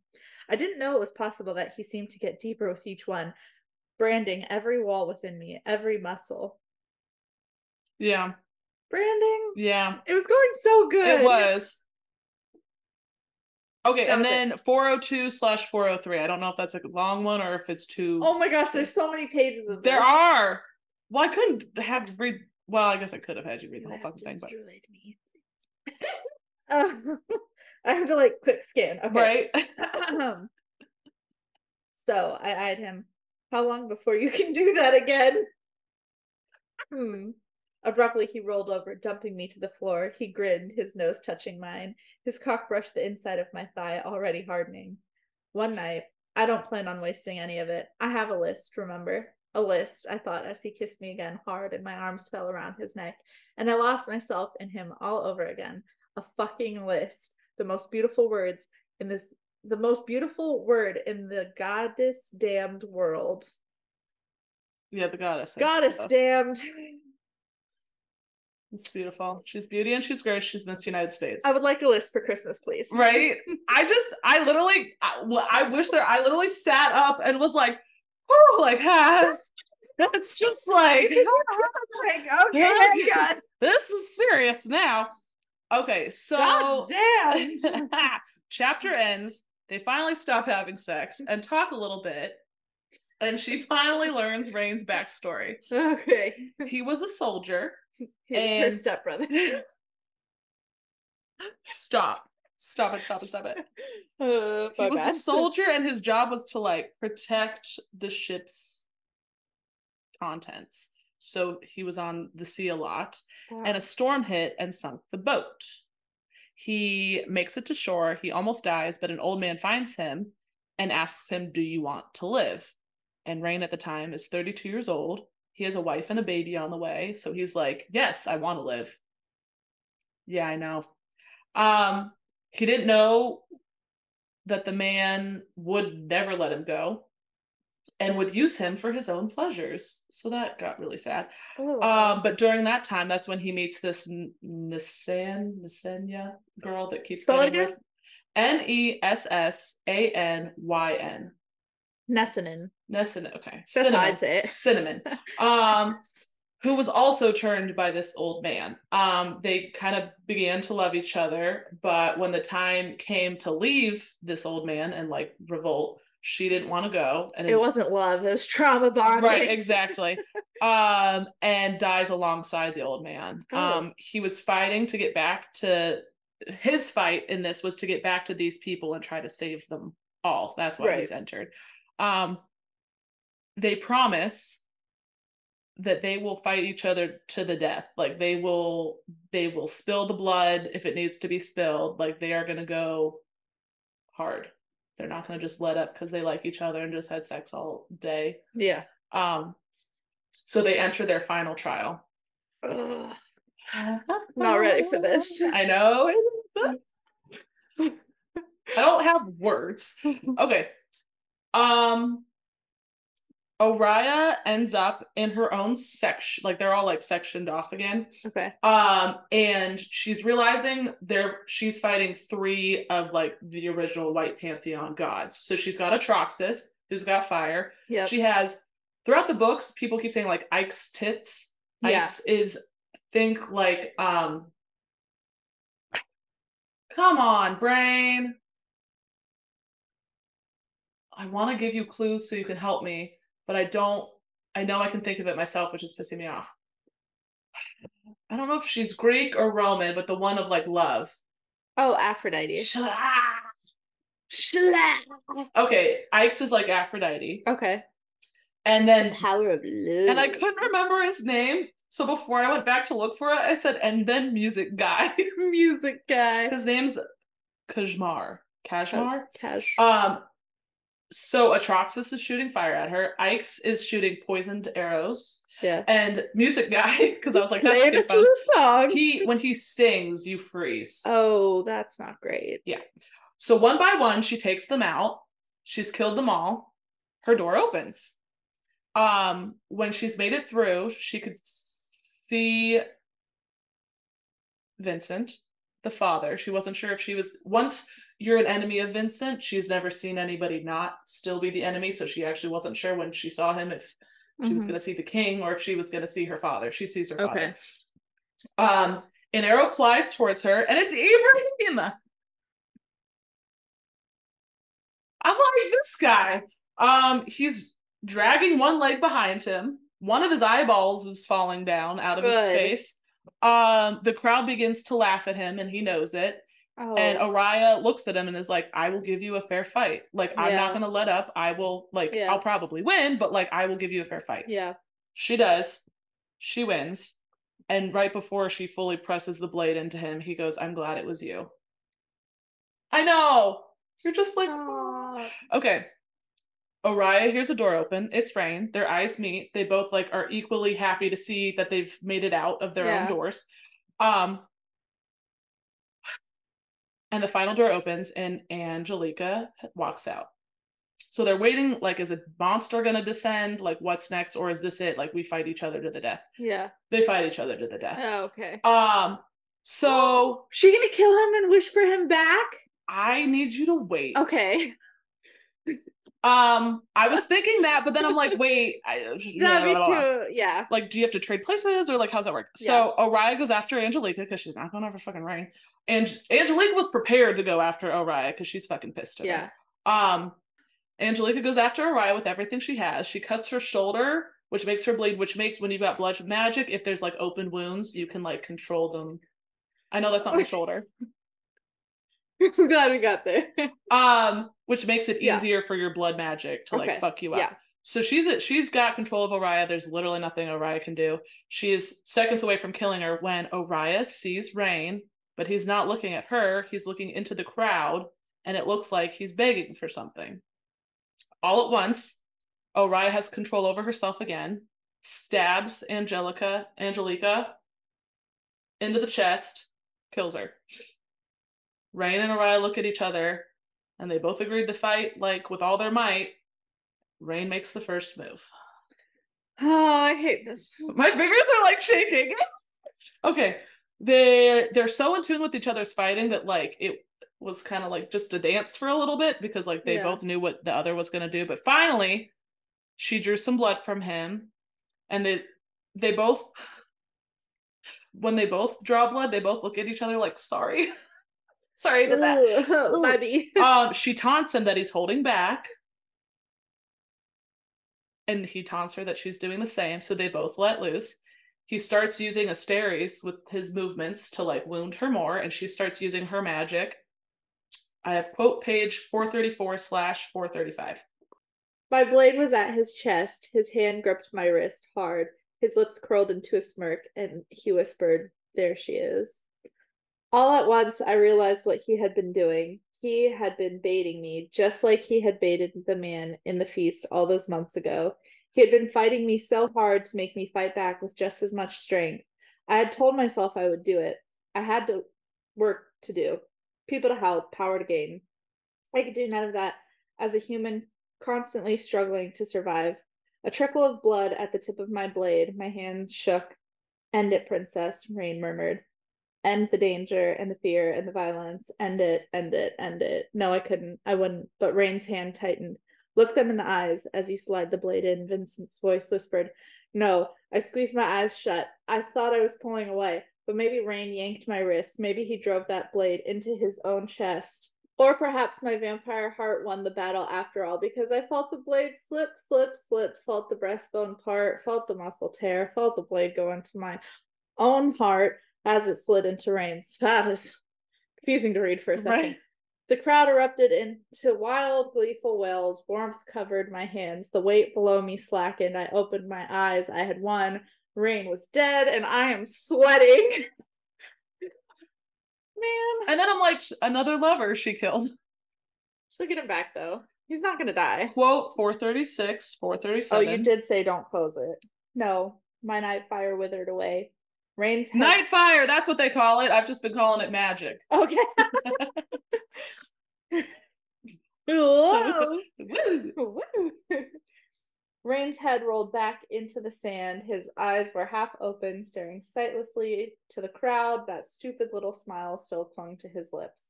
I didn't know it was possible that he seemed to get deeper with each one, branding every wall within me, every muscle. Yeah. Branding? Yeah. It was going so good. It was. Okay, That and it. then 402 slash 403. I don't know if that's a long one or if it's too. Oh my gosh, there's so many pages of there this. are. Well, I couldn't have read. Well, I guess I could have had you read the You whole have fucking thing, but me. Uh, I have to like quick scan. Okay. right. Um, so I eyed him. How long before you can do that again? Hmm. Abruptly, he rolled over, dumping me to the floor. He grinned, his nose touching mine. His cock brushed the inside of my thigh, already hardening. One night, I don't plan on wasting any of it. I have a list, remember? A list, I thought as he kissed me again hard and my arms fell around his neck. And I lost myself in him all over again. A fucking list. The most beautiful words in this the most beautiful word in the goddess damned world. Yeah, the goddess. Goddess damned. It's beautiful. She's beauty and she's grace. She's Miss United States. I would like a list for Christmas, please. right? I just, I literally, I, I wish there, I literally sat up and was like, oh, like, ha. It's just like, Like, okay, on. this is serious now. Okay, so God damn. chapter ends. They finally stop having sex and talk a little bit. And she finally learns Raihn's backstory. Okay. He was a soldier. He's her stepbrother. Stop. Stop it, stop it, stop it. Uh, He was bad. a soldier and his job was to like protect the ship's contents. So he was on the sea a lot. and a storm hit and sunk the boat. He makes it to shore. He almost dies, but an old man finds him and asks him, Do you want to live? And Raihn at the time is 32 years old. He has a wife and a baby on the way. So he's like, Yes, I want to live. Yeah, I know. Um, he didn't know that the man would never let him go and would use him for his own pleasures. So that got really sad. Um, but during that time, that's when he meets this N- Nisan Nisanya girl that keeps Spell it getting? N E S S A N Y N. Nessanin. Nisan, okay. That's Cinnamon. It. Cinnamon. Um, who was also turned by this old man. Um, they kind of began to love each other, but when the time came to leave this old man and like revolt, she didn't want to go. And It wasn't love, it was trauma bonding. right exactly um and dies alongside the old man Oh. um he was fighting to get back to his fight in this was to get back to these people and try to save them all that's why Right. he's entered um they promise that they will fight each other to the death like they will they will spill the blood if it needs to be spilled like they are going to go hard they're not going to just let up because they like each other and just had sex all day Yeah. um, so they enter their final trial. Ugh, not ready for this. I know. I don't have words. Okay. Um Oriah ends up in her own section, like they're all like sectioned off again. Okay. Um, and she's realizing there she's fighting three of like the original White Pantheon gods. So she's got Atroxus, who's got fire, Yeah. she has throughout the books, people keep saying like Ix's tits. Yeah. Ix's is think like um come on, brain. I want to give you clues so you can help me, but I don't I know I can think of it myself, which is pissing me off. I don't know if she's Greek or Roman, but the one of like love. oh, Aphrodite. Shla- Okay, Ix's is like Aphrodite. Okay. And then Power of love. and I couldn't remember his name. So before I went back to look for it, I said, and then music guy. music guy. his name's Kajmar. Kashmar. Cash. Um, so Atroxus is shooting fire at her. Ix's is shooting poisoned arrows, yeah. and music guy because I was like, that's Playing good fun. to the song. He when he sings, you freeze. oh, that's not great. Yeah. So one by one, she takes them out. She's killed them all. Her door opens. Um, when she's made it through, she could see Vincent, the father. She wasn't sure if she was once you're an enemy of Vincent, she's never seen anybody not still be the enemy. So she actually wasn't sure when she saw him if she was Mhm. gonna see the king or if she was gonna see her father. She sees her Okay. father. Um, an arrow flies towards her, and it's Ibrihim. I'm like this guy. Um, he's dragging one leg behind him. One of his eyeballs is falling down out of his face. Um, the crowd begins to laugh at him, and he knows it. Oh. And Oriah looks at him and is like, "I will give you a fair fight. Like, I'm not gonna let up. I will. Like, Yeah. I'll probably win, but like, I will give you a fair fight." yeah. She does. She wins. And right before she fully presses the blade into him, he goes, I'm glad it was you. I know. You're just like, Aw. okay. Oriah hears a door open. It's Raihn. Their eyes meet. They both like are equally happy to see that they've made it out of their Yeah. own doors. Um and the final door opens and Angelika walks out. So they're waiting, like, is a monster gonna descend? Like, what's next? Or is this it? Like, we fight each other to the death. Yeah. They fight each other to the death. Oh, okay. Um, so She gonna kill him and wish for him back? I need you to wait. Okay. Um, I was thinking that, but then I'm like, wait, I, Yeah, me too. Yeah. Like, do you have to trade places or like how's that work? So Oriah goes after Angelika because she's not going to over fucking Raihn. And Angelika was prepared to go after Oriah because she's fucking pissed at Yeah. her. Um, Angelika goes after Oriah with everything she has. She cuts her shoulder, which makes her bleed, which makes when you've got blood magic, if there's like open wounds, you can like control them. I know that's not my shoulder. I'm glad we got there. Um, which makes it Yeah. easier for your blood magic to like fuck you up. Yeah. So she's she's got control of Oriah. There's literally nothing Oriah can do. She is seconds away from killing her when Oriah sees Raihn, but he's not looking at her. He's looking into the crowd, and it looks like he's begging for something. All at once, Oriah has control over herself again, stabs Angelika, Angelika into the chest, kills her. Raihn and Oriah look at each other, and they both agreed to fight like with all their might. Raihn makes the first move. Oh, I hate this. My fingers are like shaking. okay. They're they're so in tune with each other's fighting that like it was kind of like just a dance for a little bit because like they Yeah. both knew what the other was gonna do. But finally, she drew some blood from him, and they they both when they both draw blood, they both look at each other like sorry. sorry to that. Ooh, Bobby. um, she taunts him that he's holding back. And he taunts her that she's doing the same, so they both let loose. He starts using Asteris with his movements to like wound her more, and she starts using her magic. I have quote page 434 slash 435. My blade was at his chest. His hand gripped my wrist hard. His lips curled into a smirk, and he whispered, There she is. All at once, I realized what he had been doing. He had been baiting me, just like he had baited the man in the feast all those months ago. He had been fighting me so hard to make me fight back with just as much strength. I had told myself I would do it. I had to work to do, people to help, power to gain. I could do none of that as a human constantly struggling to survive. A trickle of blood at the tip of my blade, my hands shook. End it, princess, Raihn murmured. End the danger and the fear and the violence. End it, end it, end it. No, I couldn't. I wouldn't. But Raihn's hand tightened. Look them in the eyes as you slide the blade in, Vincent's voice whispered. No, I squeezed my eyes shut. I thought I was pulling away, but maybe Raihn yanked my wrist. Maybe he drove that blade into his own chest. Or perhaps my vampire heart won the battle after all, because I felt the blade slip, slip, slip, felt the breastbone part, felt the muscle tear, felt the blade go into my own heart as it slid into Raihn's. That is confusing to read for a second. Right. The crowd erupted into wild, gleeful wails. Warmth covered my hands. The weight below me slackened. I opened my eyes. I had won. Raihn was dead, and I am sweating. Man, And then I'm like, another lover she killed. she'll get him back though. He's not gonna die. Quote 436, 437. Oh, you did say don't close it. No, my night fire withered away. Raihn's Night fire, that's what they call it. I've just been calling it magic. Okay. Whoa. Woo! Woo. Raihn's head rolled back into the sand. His eyes were half open, staring sightlessly to the crowd. That stupid little smile still clung to his lips.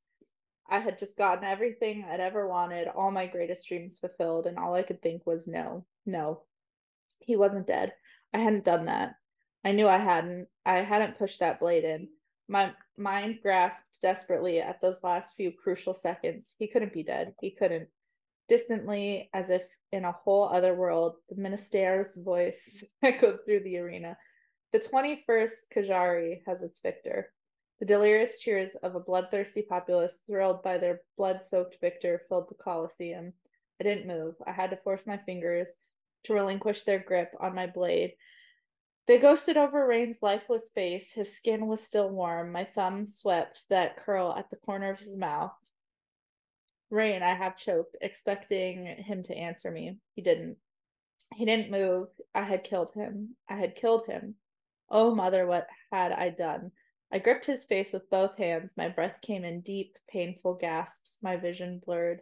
I had just gotten everything I'd ever wanted, all my greatest dreams fulfilled, and all I could think was no, no. He wasn't dead. I hadn't done that. I knew I hadn't. I hadn't pushed that blade in. My mind grasped desperately at those last few crucial seconds. He couldn't be dead. He couldn't. Distantly, as if in a whole other world, the minister's voice echoed through the arena. The 21st Kejari has its victor. The delirious cheers of a bloodthirsty populace thrilled by their blood soaked victor filled the Colosseum. I didn't move. I had to force my fingers to relinquish their grip on my blade. They ghosted over Raihn's lifeless face. His skin was still warm. My thumb swept that curl at the corner of his mouth. Raihn, I have choked, expecting him to answer me. He didn't. He didn't move. I had killed him. I had killed him. Oh, mother, what had I done? I gripped his face with both hands. My breath came in deep, painful gasps. My vision blurred.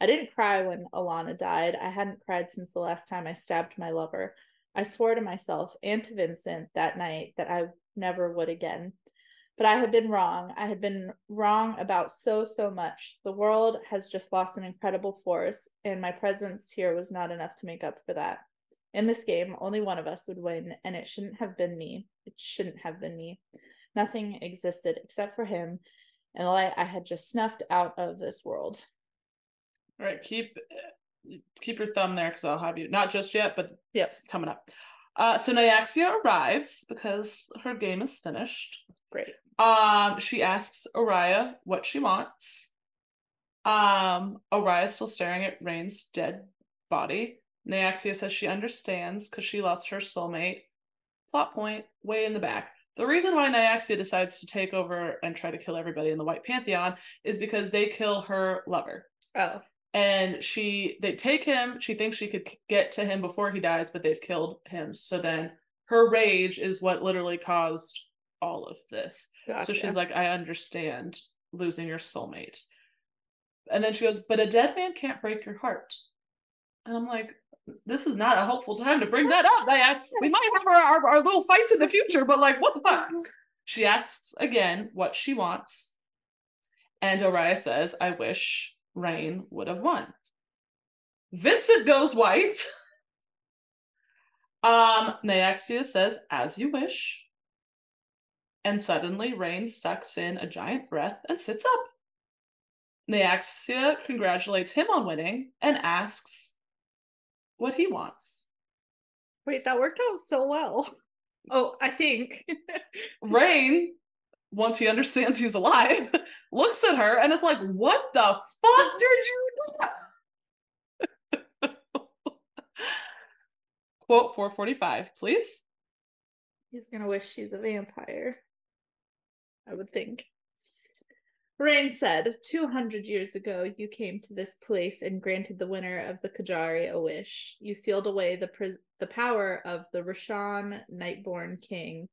I didn't cry when Alana died. I hadn't cried since the last time I stabbed my lover. I swore to myself and to Vincent that night that I never would again. But I had been wrong. I had been wrong about so, so much. The world has just lost an incredible force, and my presence here was not enough to make up for that. In this game, only one of us would win, and it shouldn't have been me. It shouldn't have been me. Nothing existed except for him and the light I had just snuffed out of this world. All right, keep keep your thumb there because I'll have you not just yet, but Yep. it's coming up. Uh, so Nyaxia arrives because her game is finished. Great. Um, she asks Araya what she wants. Um, Araya's still staring at Raihn's dead body. Nyaxia says she understands because she lost her soulmate. Plot point, way in the back. The reason why Nyaxia decides to take over and try to kill everybody in the White Pantheon is because they kill her lover. Oh. And she they take him, she thinks she could get to him before he dies, but they've killed him. So then her rage is what literally caused all of this. Gotcha. So she's like, I understand losing your soulmate. And then she goes, But a dead man can't break your heart. And I'm like, This is not a helpful time to bring that up. I, we might have our, our, our little fights in the future, but like, what the fuck? She asks again what she wants. And Oriah says, I wish Raihn would have won. Vincent goes white. Um, Nyaxia says, as you wish. And suddenly Raihn sucks in a giant breath and sits up. Nyaxia congratulates him on winning and asks what he wants. Wait, that worked out so well. Oh, I think. Raihn, once he understands he's alive, looks at her and is like, What the fuck did you do? Quote 445, please. He's gonna wish she's a vampire. I would think. Raihn said, 200 years ago, you came to this place and granted the winner of the Kejari a wish. You sealed away the the power of the Rashan Nightborn King.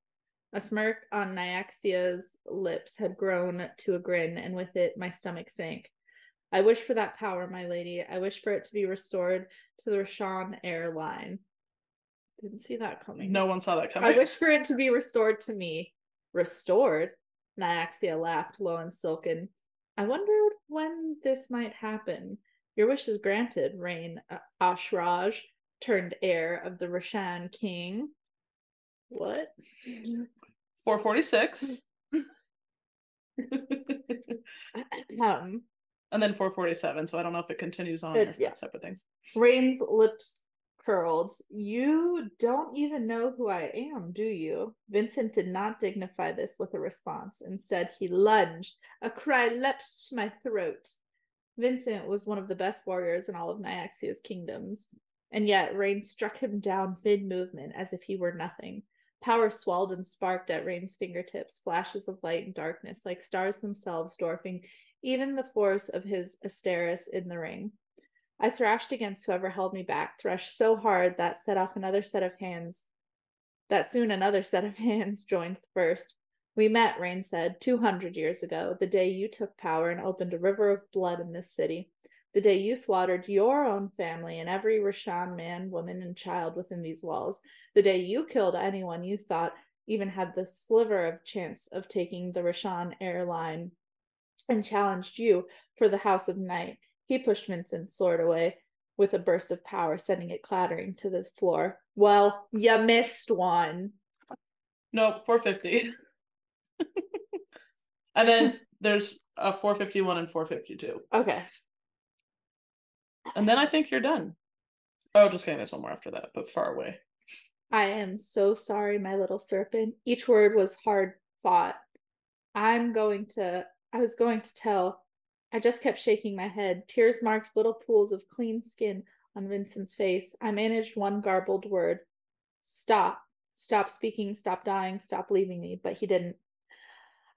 A smirk on Nyaxia's lips had grown to a grin, and with it, my stomach sank. I wish for that power, my lady. I wish for it to be restored to the Rashan air line. Didn't see that coming. No one saw that coming. I wish for it to be restored to me. Restored? Nyaxia laughed, low and silken. I wondered when this might happen. Your wish is granted, Raihn Ashraj, turned heir of the Rashan king. What? 446. um, and then 447. So I don't know if it continues on It- or if yeah. that's separate things. Raihn's lips curled. You don't even know who I am, do you? Vincent did not dignify this with a response. Instead, he lunged. A cry leapt to my throat. Vincent was one of the best warriors in all of Nyaxia's kingdoms, and yet Raihn struck him down mid movement as if he were nothing. Power swelled and sparked at Raihn's fingertips, flashes of light and darkness, like stars themselves, dwarfing even the force of his Asteris in the ring. I thrashed against whoever held me back, thrashed so hard that set off another set of hands. That soon another set of hands joined the first. We met, Raihn said, two hundred years ago, the day you took power and opened a river of blood in this city. The day you slaughtered your own family and every Rashan man, woman, and child within these walls. The day you killed anyone you thought even had the sliver of chance of taking the Rashan airline and challenged you for the House of Night. He pushed Vincent's sword away with a burst of power, sending it clattering to the floor. Well, you missed one. Nope, 450. and then there's a 451 and 452. Okay. And then I think you're done. Oh, just kidding. There's one more after that, but far away. I am so sorry, my little serpent. Each word was hard fought. I'm going to, I was going to tell. I just kept shaking my head. Tears marked little pools of clean skin on Vincent's face. I managed one garbled word Stop. Stop speaking. Stop dying. Stop leaving me. But he didn't.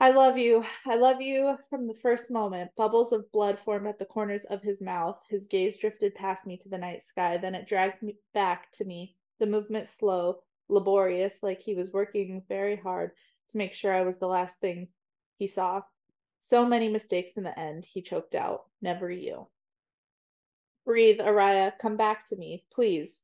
I love you. I love you from the first moment. Bubbles of blood formed at the corners of his mouth. His gaze drifted past me to the night sky. Then it dragged me back to me. The movement slow, laborious, like he was working very hard to make sure I was the last thing he saw. So many mistakes in the end, he choked out. Never you. breathe, Araya. Come back to me, please.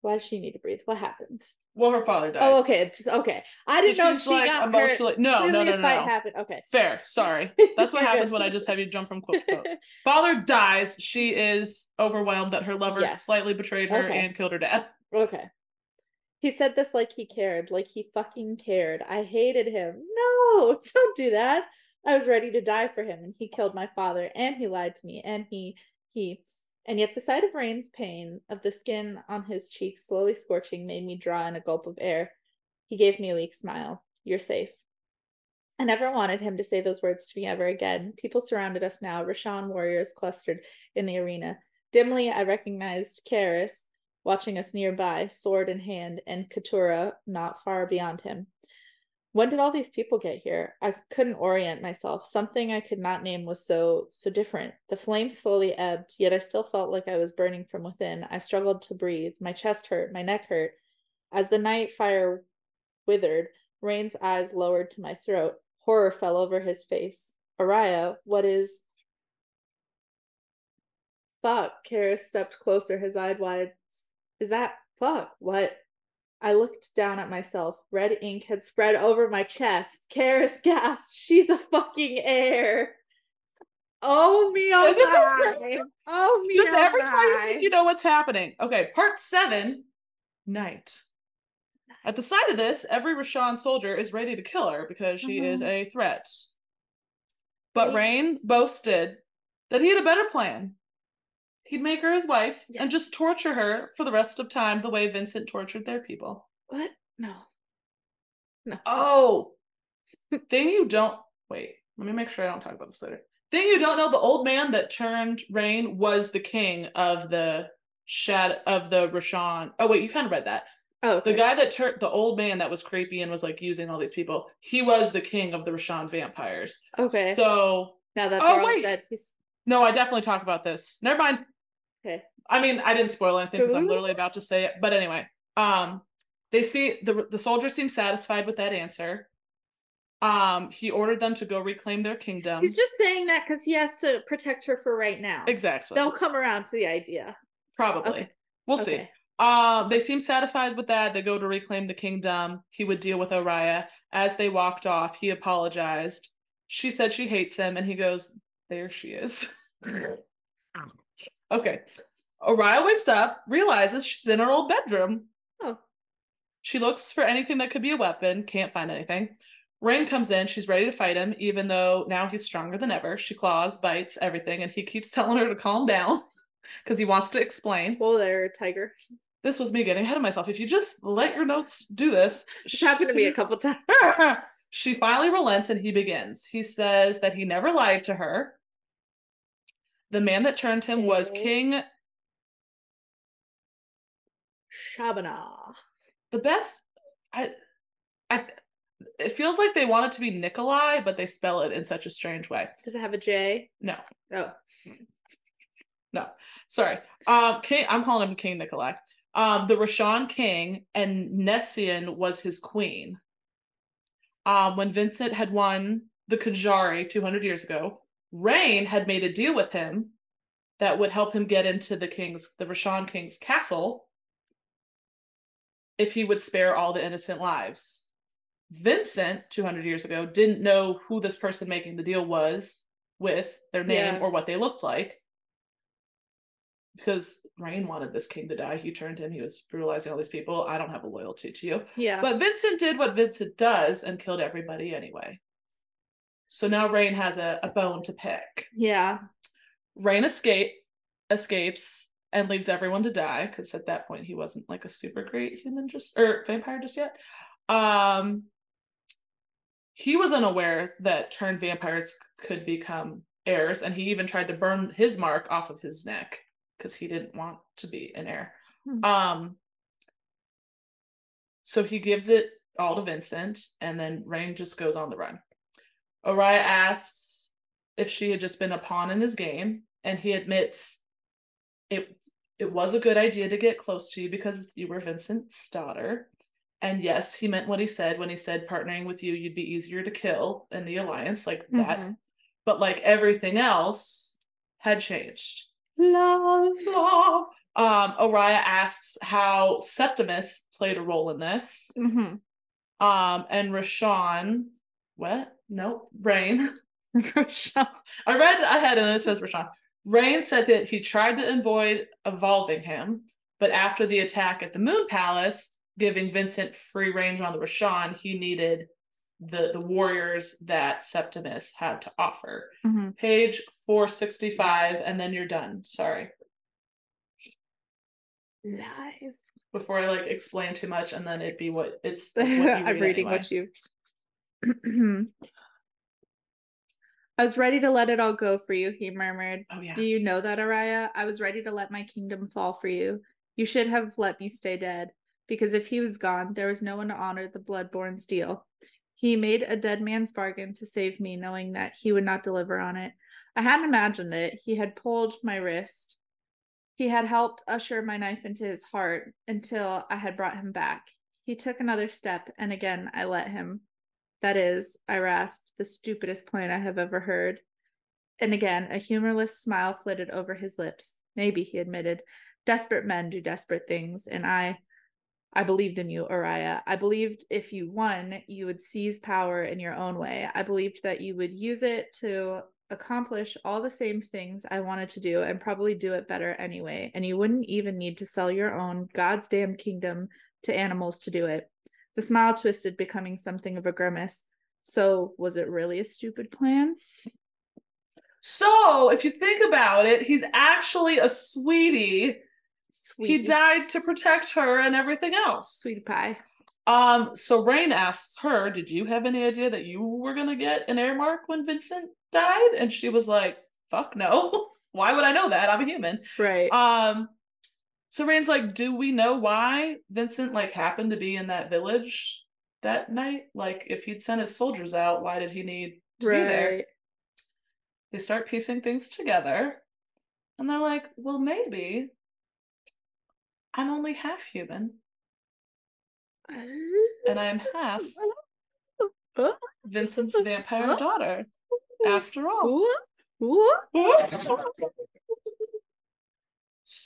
Why does she need to breathe? What happened? Well, her father died. Oh, okay. Just okay. I So didn't know if she like, got emotionally- hurt. no, no, no, no, fight no. happened. Okay. Fair. Sorry. That's what happens when I just have you jump from quote to quote. Father dies. She is overwhelmed that her lover Yes. slightly betrayed her Okay. and killed her dad. Okay. He said this like he cared, like he fucking cared. I hated him. No, don't do that. I was ready to die for him, and he killed my father, and he lied to me, and he, he, and yet the sight of Raihn's pain, of the skin on his cheek slowly scorching, made me draw in a gulp of air. He gave me a weak smile. You're safe. I never wanted him to say those words to me ever again. People surrounded us now, Rishan warriors clustered in the arena. Dimly, I recognized Cairis, watching us nearby, sword in hand, and Ketura not far beyond him. When did all these people get here? I couldn't orient myself. Something I could not name was so so different. The flame slowly ebbed, yet I still felt like I was burning from within. I struggled to breathe. My chest hurt, my neck hurt. As the night fire withered, Raihn's eyes lowered to my throat. Horror fell over his face. Oraya, what is Fuck. Cairis stepped closer, his eyes wide. Is that fuck? What? I looked down at myself. Red ink had spread over my chest. Cairis gasped. She's a fucking heir. Oh me oh my. Oh me Just oh every time you think you know what's happening. Okay, part seven, night. At the side of this, every Rishan soldier is ready to kill her because she is Mhm. a threat. But Raihn boasted that he had a better plan. He'd make her his wife and just torture her for the rest of time the way Vincent tortured their people. What? No. No. Oh, thing you don't wait. Let me make sure I don't talk about this later. Thing you don't know: the old man that turned Raihn was the king of the Shad of the Rishan. Oh wait, you kind of read that. Oh, The guy that turned the old man that was creepy and was like using all these people. He was the king of the Rishan vampires. Okay. So now that Oh, all wait. dead, he's no, I definitely talk about this. Never mind. Okay. I mean, I didn't spoil anything because I'm literally about to say it. But anyway, um, they see the the soldiers seem satisfied with that answer. Um, he ordered them to go reclaim their kingdom. He's just saying that because he has to protect her for right now. exactly, They'll come around to the idea. probably. Okay. We'll see. Okay. Uh, they seem satisfied with that. They go to reclaim the kingdom. He would deal with Oraya. As they walked off, he apologized. She said she hates him, and he goes, There she is. okay. Oraya wakes up, realizes she's in her old bedroom. Oh. She looks for anything that could be a weapon, can't find anything. Raihn comes in, she's ready to fight him, even though now he's stronger than ever. She claws, bites, everything, and he keeps telling her to calm down because he wants to explain. Whoa there, tiger. This was me getting ahead of myself. If you just let your notes do this. It's happened to me a couple times. she finally relents and he begins. He says that he never lied to her. The man that turned him was King. Shabana. The best. I. I. It feels like they want it to be Nikolai, but they spell it in such a strange way. Does it have a J? No, Oh. no, sorry. Um, King. I'm calling him King Nikolai. Um, the Rishan King and Nessian was his queen. Um, when Vincent had won the Kejari 200 years ago, Raihn had made a deal with him that would help him get into the king's, the Rishan King's castle, if he would spare all the innocent lives. Vincent, 200 years ago, didn't know who this person making the deal was with, their name, Yeah. or what they looked like. Because Raihn wanted this king to die. He turned him, he was brutalizing all these people. I don't have a loyalty to you. Yeah. But Vincent did what Vincent does and killed everybody anyway. So now Raihn has a, a bone to pick. yeah. Raihn escape escapes and leaves everyone to die because at that point he wasn't like a super great human just or vampire just yet. Um he was unaware that turned vampires could become heirs, and he even tried to burn his mark off of his neck because he didn't want to be an heir. Hmm. Um so he gives it all to Vincent, and then Raihn just goes on the run. Oraya asks if she had just been a pawn in his game, and he admits it it was a good idea to get close to you because you were Vincent's daughter. And yes, he meant what he said when he said partnering with you, you'd be easier to kill in the alliance, like that. Mhm. But like everything else had changed. Love. Love. Um, Oraya asks how Septimus played a role in this. Mm-hmm. Um, and Rishan, what? Nope, Raihn. Rishan. I read ahead and it says Rishan. Raihn said that he tried to avoid evolving him, but after the attack at the Moon Palace, giving Vincent free range on the Rishan, he needed the the warriors that Septimus had to offer. Mm-hmm. Page 465, and then you're done. Sorry. Lies. Before I like explain too much and then it'd be what it's what you I'm reading anyway. what you. I was ready to let it all go for you, he murmured. Oh yeah. Do you know that, Oraya? I was ready to let my kingdom fall for you. You should have let me stay dead, because if he was gone, there was no one to honor the Bloodborn's deal. He made a dead man's bargain to save me, knowing that he would not deliver on it. I hadn't imagined it. He had pulled my wrist. He had helped usher my knife into his heart until I had brought him back. He took another step, and again I let him. That is, I rasped, the stupidest plan I have ever heard. And again, a humorless smile flitted over his lips. Maybe, he admitted. Desperate men do desperate things, and I. I believed in you, Oraya. I believed if you won, you would seize power in your own way. I believed that you would use it to accomplish all the same things I wanted to do and probably do it better anyway. And you wouldn't even need to sell your own God's damn kingdom to animals to do it. The smile twisted, becoming something of a grimace. So, was it really a stupid plan? So if you think about it, he's actually a sweetie. Sweet. He died to protect her and everything else. Sweetie pie. Um, so Raihn asks her, Did you have any idea that you were gonna get an heir mark when Vincent died? And she was like, Fuck no. Why would I know that? I'm a human. Right. Um so Raihn's like, Do we know why Vincent like happened to be in that village that night? Like if he'd sent his soldiers out, why did he need to be there? They start piecing things together. And they're like, well, maybe I'm only half human and I'm half Vincent's vampire daughter, after all.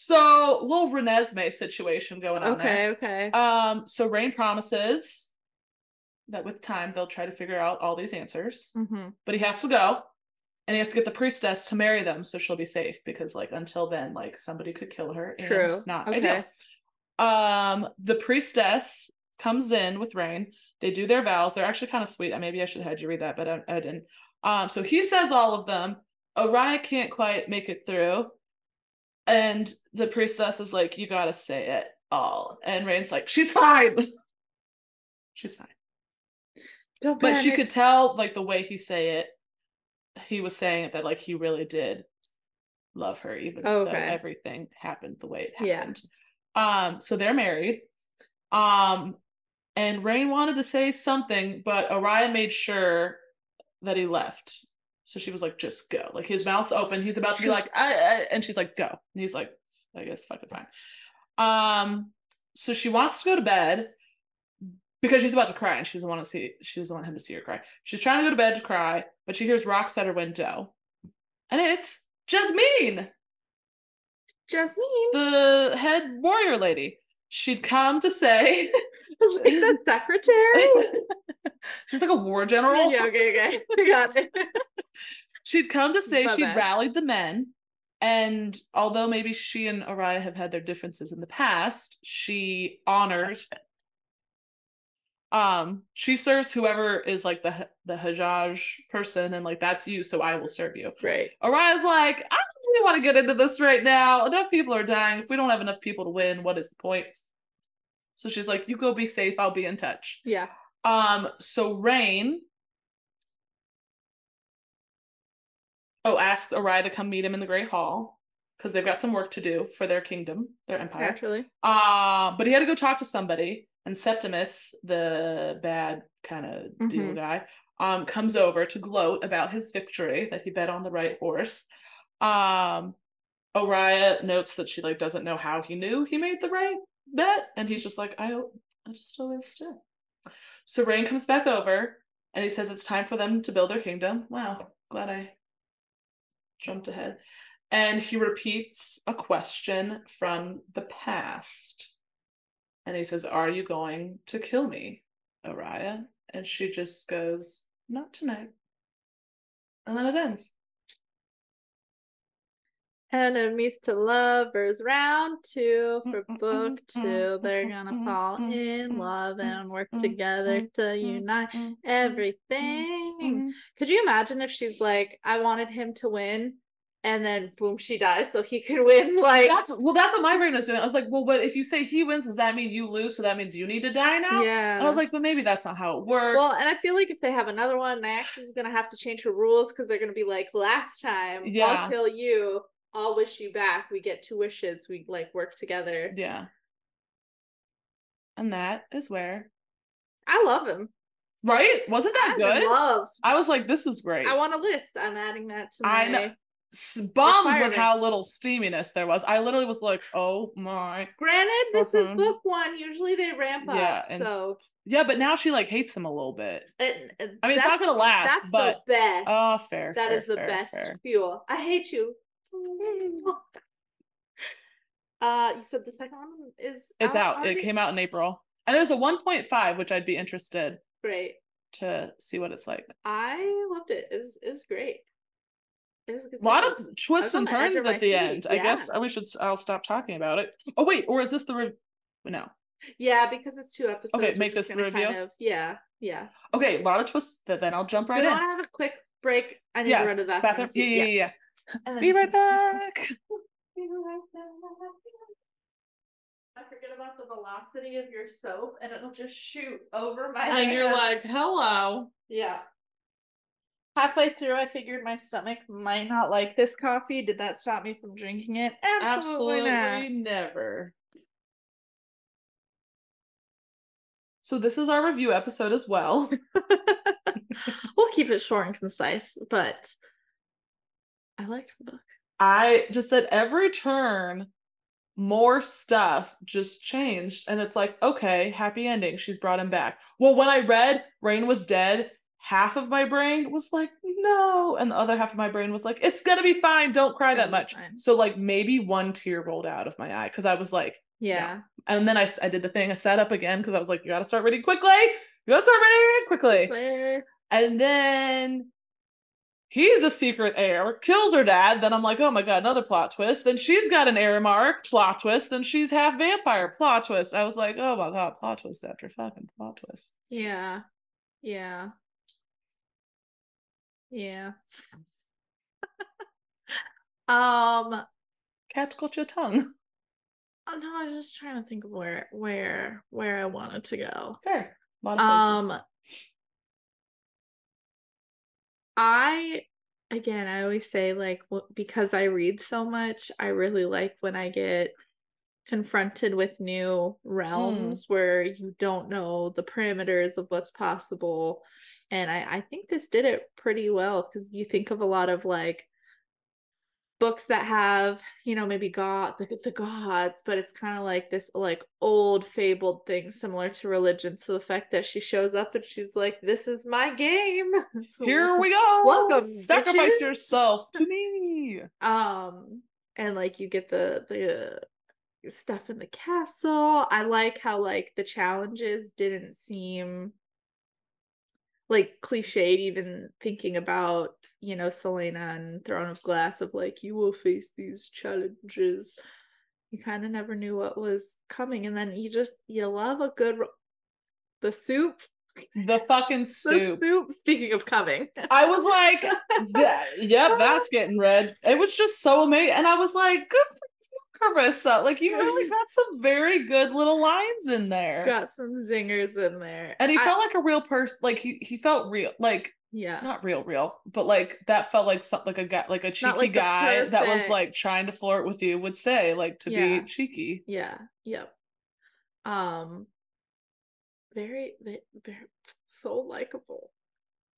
So, little Renesmee situation going on Okay, okay. Um, so Raihn promises that with time they'll try to figure out all these answers, mm-hmm. but he has to go. And he has to get the priestess to marry them so she'll be safe because like until then, like somebody could kill her and True. not Okay. ideal. Um, the priestess comes in with Raihn. They do their vows. They're actually kind of sweet. Maybe I should have had you read that, but I, I didn't. Um, so he says all of them. Oraya can't quite make it through. And the priestess is like, You gotta say it all. And Raihn's like, She's fine. She's fine. Don't But she could tell, like, the way he say it, he was saying it that, like, he really did love her, even though everything happened the way it Yeah. happened. Um, so they're married. Um, and Raihn wanted to say something, but Oraya made sure that he left. So she was like, just go. Like his mouth's open. He's about to be like, I, I, and she's like, go. And he's like, I guess fucking fine. Um, so she wants to go to bed because she's about to cry and she doesn't want to see she doesn't want him to see her cry. She's trying to go to bed to cry, but she hears rocks at her window. And it's Jessamine, Jessamine. the head warrior lady. She'd come to say like the secretary. she's like a war general. yeah, okay, okay. I got it. She'd come to say she'd rallied the men. And although maybe she and Oraya have had their differences in the past, she honors um she serves whoever is like the the Hajjaj person and like that's you so I will serve you. Right. Oraya's like I don't really want to get into this right now. Enough people are dying. If we don't have enough people to win, what is the point? So she's like you go be safe. I'll be in touch. Yeah. Um, so Raihn oh asks Oraya to come meet him in the Great Hall because they've got some work to do for their kingdom, their empire. Naturally. Uh, but he had to go talk to somebody, and Septimus, the bad kind of deal Mhm. guy, um, comes over to gloat about his victory that he bet on the right horse. Um, Oraya notes that she like doesn't know how he knew he made the right bet, and he's just like, I, I just always did. So Raihn comes back over, and he says it's time for them to build their kingdom. Wow, glad I jumped ahead. And he repeats a question from the past. And he says, Are you going to kill me, Oraya? And she just goes, Not tonight. And then it ends. Enemies to lovers, round two for book two. They're gonna fall in love and work mm, together mm, to mm, unite everything. Could you imagine if she's like, I wanted him to win, and then boom, she dies so he could win? Like, That's well, that's what my brain was doing. I was like, well, but if you say he wins, does that mean you lose? So that means you need to die now? yeah. And I was like, but maybe that's not how it works. well, and I feel like if they have another one, Max is gonna have to change her rules because they're gonna be like, last time, Yeah. I'll kill you. I'll wish you back. We get two wishes. We like work together. yeah. And that is where, I love him. right? Wasn't that I'm good? love. I was like, this is great. I want a list. I'm adding that to my. I know. Bummed with how little steaminess there was. I literally was like, oh my. Granted, this is book one. Usually they ramp up. Yeah, so Yeah, but now she like hates him a little bit. it, it- I mean, it's not gonna last, That's but the best. oh, fair. That fair, is the fair, best fair. fuel. I hate you. Uh, you said the second one is It's out. It came out in April, and there's a 1.5, which I'd be interested great. to see what it's like. I loved it. It was it was great. It was a good. Lot series. of twists and turns at the seat, end. I guess yeah. we should. I'll stop talking about it. Oh wait, or is this the re- no? yeah, because it's two episodes. Okay, make this the review? Kind of, yeah, yeah. Okay, a lot of twists. That then I'll jump right in. Do you want to have a quick break? I need Yeah, to run to the bathroom. Bathroom. Yeah, yeah, yeah. Yeah. Then Be right back. Be right back. I forget about the velocity of your soap, and it'll just shoot over my. And you're like, hello. yeah. Halfway through, I figured my stomach might not like this coffee. Did that stop me from drinking it? Absolutely, Absolutely never. So this is our review episode as well. we'll keep it short and concise, but I liked the book. I just at every turn, more stuff just changed. And it's like, okay, happy ending. She's brought him back. Well, when I read Raihn was dead, half of my brain was like, no. And the other half of my brain was like, it's gonna be fine. Don't cry that much. fine. So like maybe one tear rolled out of my eye because I was like, Yeah. and then I, I did the thing. I sat up again because I was like, you gotta start reading quickly. You gotta start reading quickly. And then he's a secret heir, kills her dad. Then I'm like, oh my god, another plot twist. Then she's got an heir mark, plot twist. Then she's half vampire, plot twist. I was like, oh my god, plot twist after fucking plot twist. Yeah. Yeah. Yeah. um Cat got your tongue. oh no, I was just trying to think of where where where I wanted to go. Fair. A lot of places. Um I again, I always say like because I read so much, I really like when I get confronted with new mm. realms where you don't know the parameters of what's possible. And I I think this did it pretty well because you think of a lot of like books that have you know maybe god the, the gods but it's kind of like this like old fabled thing similar to religion so the fact that she shows up and she's like this is my game Here we go. Welcome, Sacrifice yourself to me. um and like you get the the stuff in the castle i like how like the challenges didn't seem like cliched even thinking about you know Celaena and throne of glass of like you will face these challenges you kind of never knew what was coming and then you just you love a good the soup The fucking the soup. soup speaking of coming I was like, that, yep, that's getting red. It was just so amazing. And I was like, good for you, Carissa. Like, you really got some very good little lines in there. got some zingers in there And he I- felt like a real person. Like, he, he felt real. Like, yeah not real, real, but like that felt like something like a guy, like a cheeky like guy that was like trying to flirt with you would say, like, to Yeah. be cheeky. Yeah. Yep. Um. Very, very, very so likable.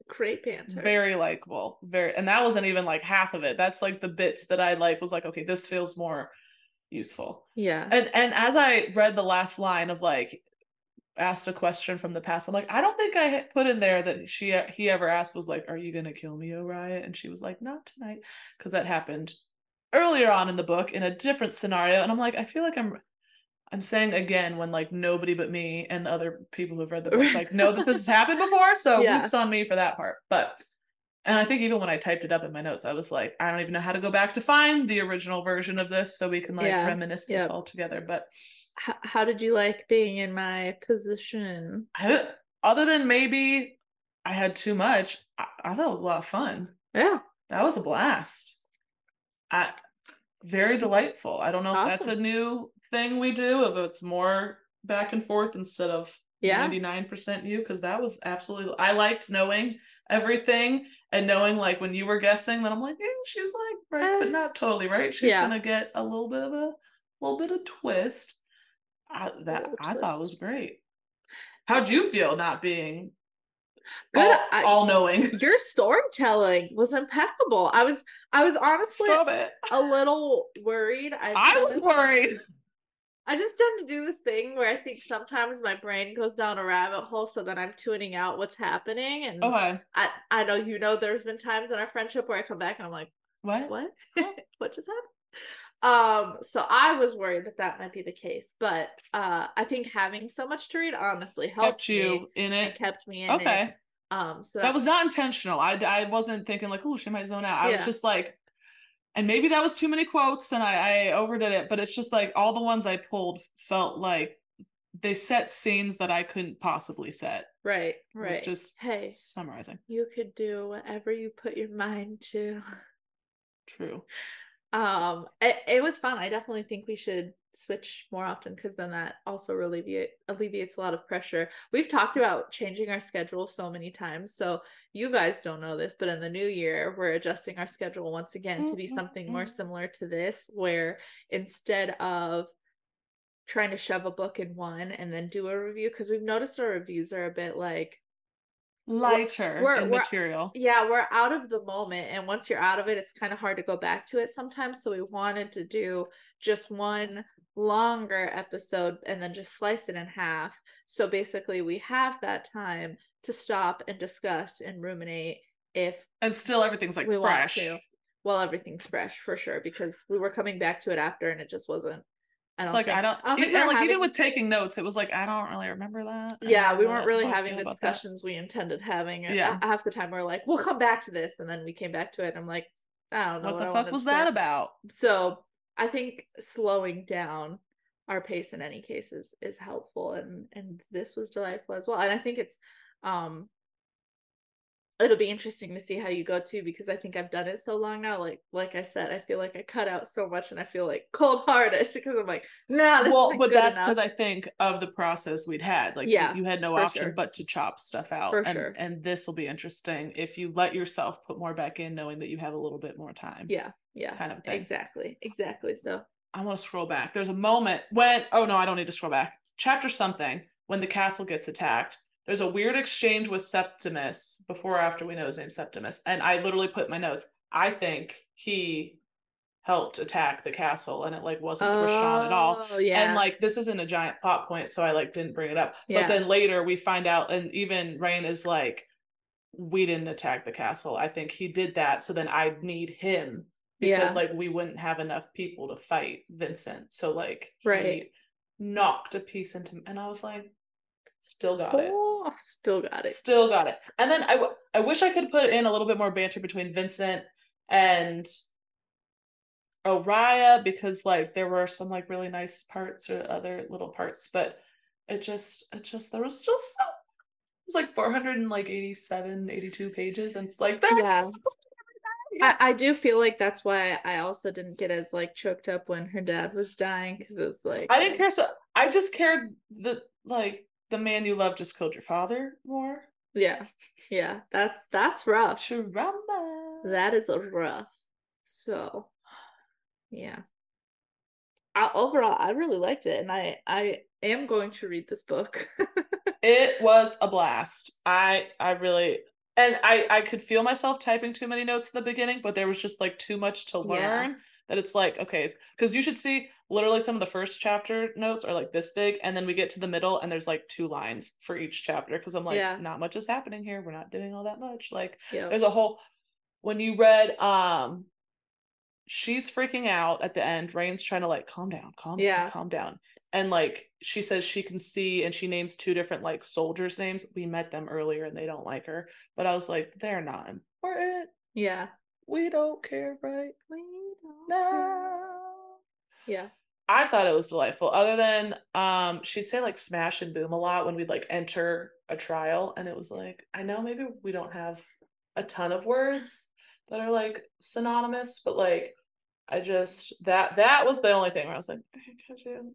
Great banter. Very likable. Very, and that wasn't even like half of it. That's like the bits that I like was like, okay, this feels more useful. Yeah. And and as I read the last line of like asked a question from the past, I'm like, I don't think I put in there that she he ever asked was like, "Are you gonna kill me, Oraya?" And she was like, "Not tonight," because that happened earlier on in the book in a different scenario, and I'm like, I feel like I'm I'm saying again when like nobody but me and the other people who've read the book like know that this has happened before, so Yeah. whoops on me for that part. But and I think even when I typed it up in my notes, I was like, I don't even know how to go back to find the original version of this so we can like Yeah. reminisce this all together. But How, how did you like being in my position? I, other than maybe I had too much, I, I thought it was a lot of fun. Yeah. That was a blast. I very delightful. I don't know if that's a new thing we do, if it's more back and forth instead of Yeah. 99% you, because that was absolutely I liked knowing everything and knowing like when you were guessing that I'm like, yeah, she's like right, but Eh. not totally right. She's Yeah. gonna get a little bit of a little bit of twist. I that Little I thought was great. How'd you feel not being Good. all, knowing? Your storytelling was impeccable. I was I was honestly a little worried. I, I was worried. I just tend to do this thing where I think sometimes my brain goes down a rabbit hole, so then I'm tuning out what's happening. And Okay. I I know you know there's been times in our friendship where I come back and I'm like, What? what? what just happened? Um, so I was worried that that might be the case, but uh, I think having so much to read honestly helped Kept you me in it. kept me in it. Okay. it. Um, so that was not intentional. I, I wasn't thinking like, oh, she might zone out. I was just like, and maybe that was too many quotes and I, I overdid it, but it's just like all the ones I pulled felt like they set scenes that I couldn't possibly set. right, right. Just hey, summarizing. you could do whatever you put your mind to. True. Um, it, it was fun. I definitely think we should switch more often because then that also alleviate alleviates a lot of pressure. We've talked about changing our schedule so many times, so you guys don't know this, but in the new year, we're adjusting our schedule once again to be Mm, mm, something more mm. similar to this, where instead of trying to shove a book in one and then do a review, because we've noticed our reviews are a bit like Lighter we're- in we're- material. yeah, we're out of the moment. And once you're out of it, it's kind of hard to go back to it sometimes. So we wanted to do just one longer episode and then just slice it in half. So basically, we have that time to stop and discuss and ruminate if And still everything's like we fresh. want to. Well, everything's fresh for sure because we were coming back to it after and it just wasn't. I It's don't like think, I don't, I don't e- and were like even with taking notes, it was like I don't really remember that. Yeah, we weren't really having the about that. discussions we intended having. And Yeah. half the time we are like, we'll come back to this. And then we came back to it. And I'm like, I don't know. What the I fuck was that about? So I think slowing down our pace in any cases is, is helpful. And, and this was delightful as well. And I think it's, um, it'll be interesting to see how you go too because I think I've done it so long now. Like like I said, I feel like I cut out so much and I feel like cold hearted because I'm like, nah, this well, but that's because. I think of the process we'd had. Like, Yeah, you, you had no option sure. but to chop stuff out. For and, sure. and this will be interesting if you let yourself put more back in, knowing that you have a little bit more time. Yeah, yeah. kind of thing. Exactly. Exactly. So I want to scroll back. There's a moment when, oh no, I don't need to scroll back. Chapter something, when the castle gets attacked, there's a weird exchange with Septimus before or after we know his name, Septimus. And I literally put in my notes, I think he helped attack the castle and it like wasn't Rishan at all. Oh, yeah. And like this isn't a giant plot point, so I like didn't bring it up. Yeah. But then later we find out, and even Raihn is like, we didn't attack the castle. I think he did that, so then I'd need him because Yeah. like we wouldn't have enough people to fight Vincent. So like he Right. knocked a piece into and I was like, still got it. oh, still got it. Still got it. And then I, w- I wish I could put in a little bit more banter between Vincent and Oraya because like there were some like really nice parts or other little parts, but it just it just there was just so it was like 487 82 pages and it's like that Yeah. I, I do feel like that's why I also didn't get as like choked up when her dad was dying because it was like I didn't care so I just cared that like the man you love just killed your father more. Yeah, yeah, that's that's rough. Trauma. That is a rough. So, yeah. I, overall, I really liked it, and I I am going to read this book. It was a blast. I I really and I I could feel myself typing too many notes at the beginning, but there was just like too much to Yeah. learn that it's like okay, because you should see literally some of the first chapter notes are like this big, and then we get to the middle and there's like two lines for each chapter because I'm like Yeah. not much is happening here. We're not doing all that much. Like yeah, there's a whole when you read um she's freaking out at the end. Raihn's trying to like calm down, calm Yeah. down, calm down. And like she says she can see and she names two different like soldiers' names. We met them earlier and they don't like her. But I was like, they're not important. Yeah. We don't care, right? We don't. Yeah. I thought it was delightful. Other than um she'd say like smash and boom a lot when we'd like enter a trial and it was like I know maybe we don't have a ton of words that are like synonymous, but like I just that that was the only thing where I was like, "Okay, could you?"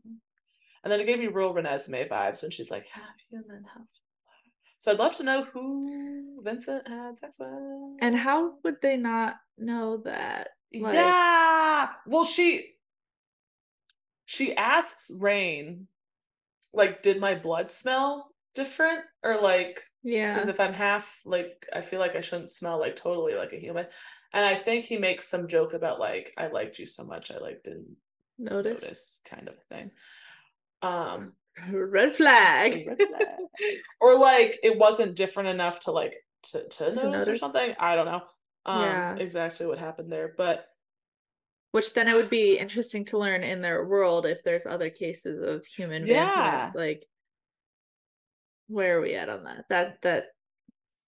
And then it gave me real Renesmee vibes when she's like half human, half so I'd love to know who Vincent had sex with. And how would they not know that? like- yeah. Well, she she asks Raihn, like, did my blood smell different? Or like, Yeah. because if I'm half like I feel like I shouldn't smell like totally like a human. And I think he makes some joke about like, I liked you so much I like didn't Notice. notice kind of thing. Um Red flag. red flag. or like it wasn't different enough to like to, to notice, or notice. something. I don't know. Um Yeah. exactly what happened there. But Which then it would be interesting to learn in their world if there's other cases of human Yeah. vampire. Like, where are we at on that? That that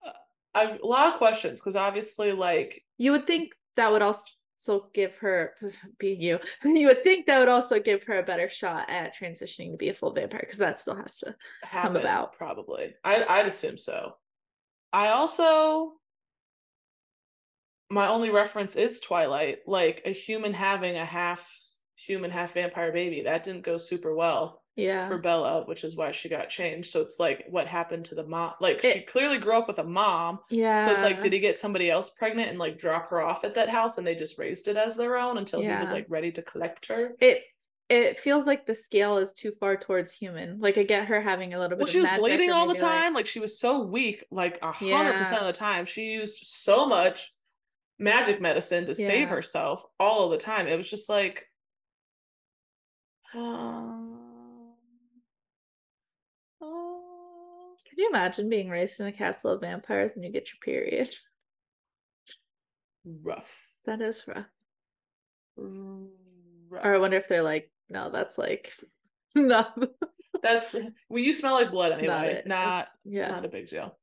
uh, I've a lot of questions because obviously like you would think that would also give her being you. You would think that would also give her a better shot at transitioning to be a full vampire because that still has to. happen about. probably. I I'd assume so. I also my only reference is Twilight, like a human having a half human, half vampire baby. That didn't go super well Yeah. for Bella, which is why she got changed. So it's like what happened to the mom? Like she clearly grew up with a mom. yeah. So it's like, did he get somebody else pregnant and like drop her off at that house and they just raised it as their own until he was like ready to collect her? it it feels like the scale is too far towards human. Like I get her having a little bit Well, of she was bleeding all the maybe, like- time. Like, she was so weak, like a hundred percent Yeah. of the time. She used so much magic medicine to save herself all of the time. It was just like, um, oh. Could you imagine being raised in a castle of vampires and you get your period? rough. That is rough. rough. Or I wonder if they're like, no, that's like no, That's well, you smell like blood anyway. not. Not yeah. not a big deal.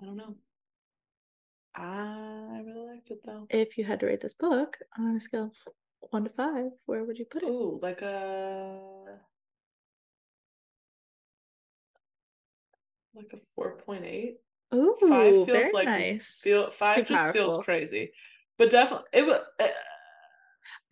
I don't know. I really liked it though. If you had to rate this book on a scale of one to five, where would you put it? Ooh, like a like a four point eight. Ooh, Five feels like nice. Feel five Too just feels crazy, but definitely it was. Eh,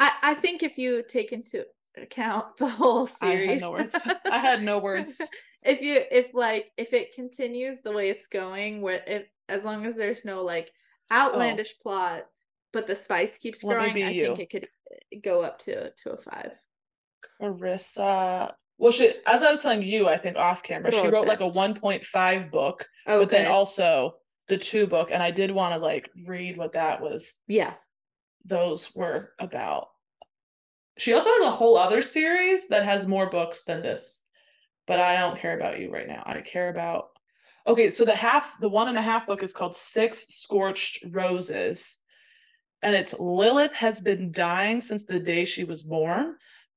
I, I think if you take into account the whole I had series, no words. I had no words. If you if like if it continues the way it's going, where if as long as there's no like outlandish plot, but the spice keeps Oh. Let growing, I you. think it could uh, go up to to a five. Carissa. Well, she as I was telling you, I think off camera, she Wrote like a one point five book, Okay. but then also the two book, and I did want to like read what that was. yeah. Those were about. She also has a whole other series that has more books than this, but I don't care about you right now. I care about. Okay, so the half, the one and a half book is called Six Scorched Roses, and it's Lilith has been dying since the day she was born.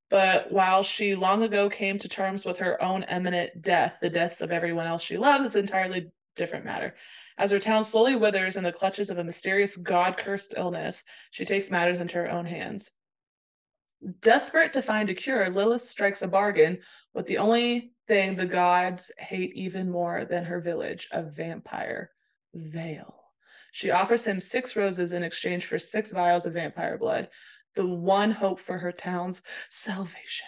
But while she long ago came to terms with her own imminent death, the deaths of everyone else she loves is an entirely different matter. As her town slowly withers in the clutches of a mysterious god cursed illness, she takes matters into her own hands. Desperate to find a cure, Lilith strikes a bargain with the only thing the gods hate even more than her village a vampire, Vale. She offers him six roses in exchange for six vials of vampire blood, the one hope for her town's salvation.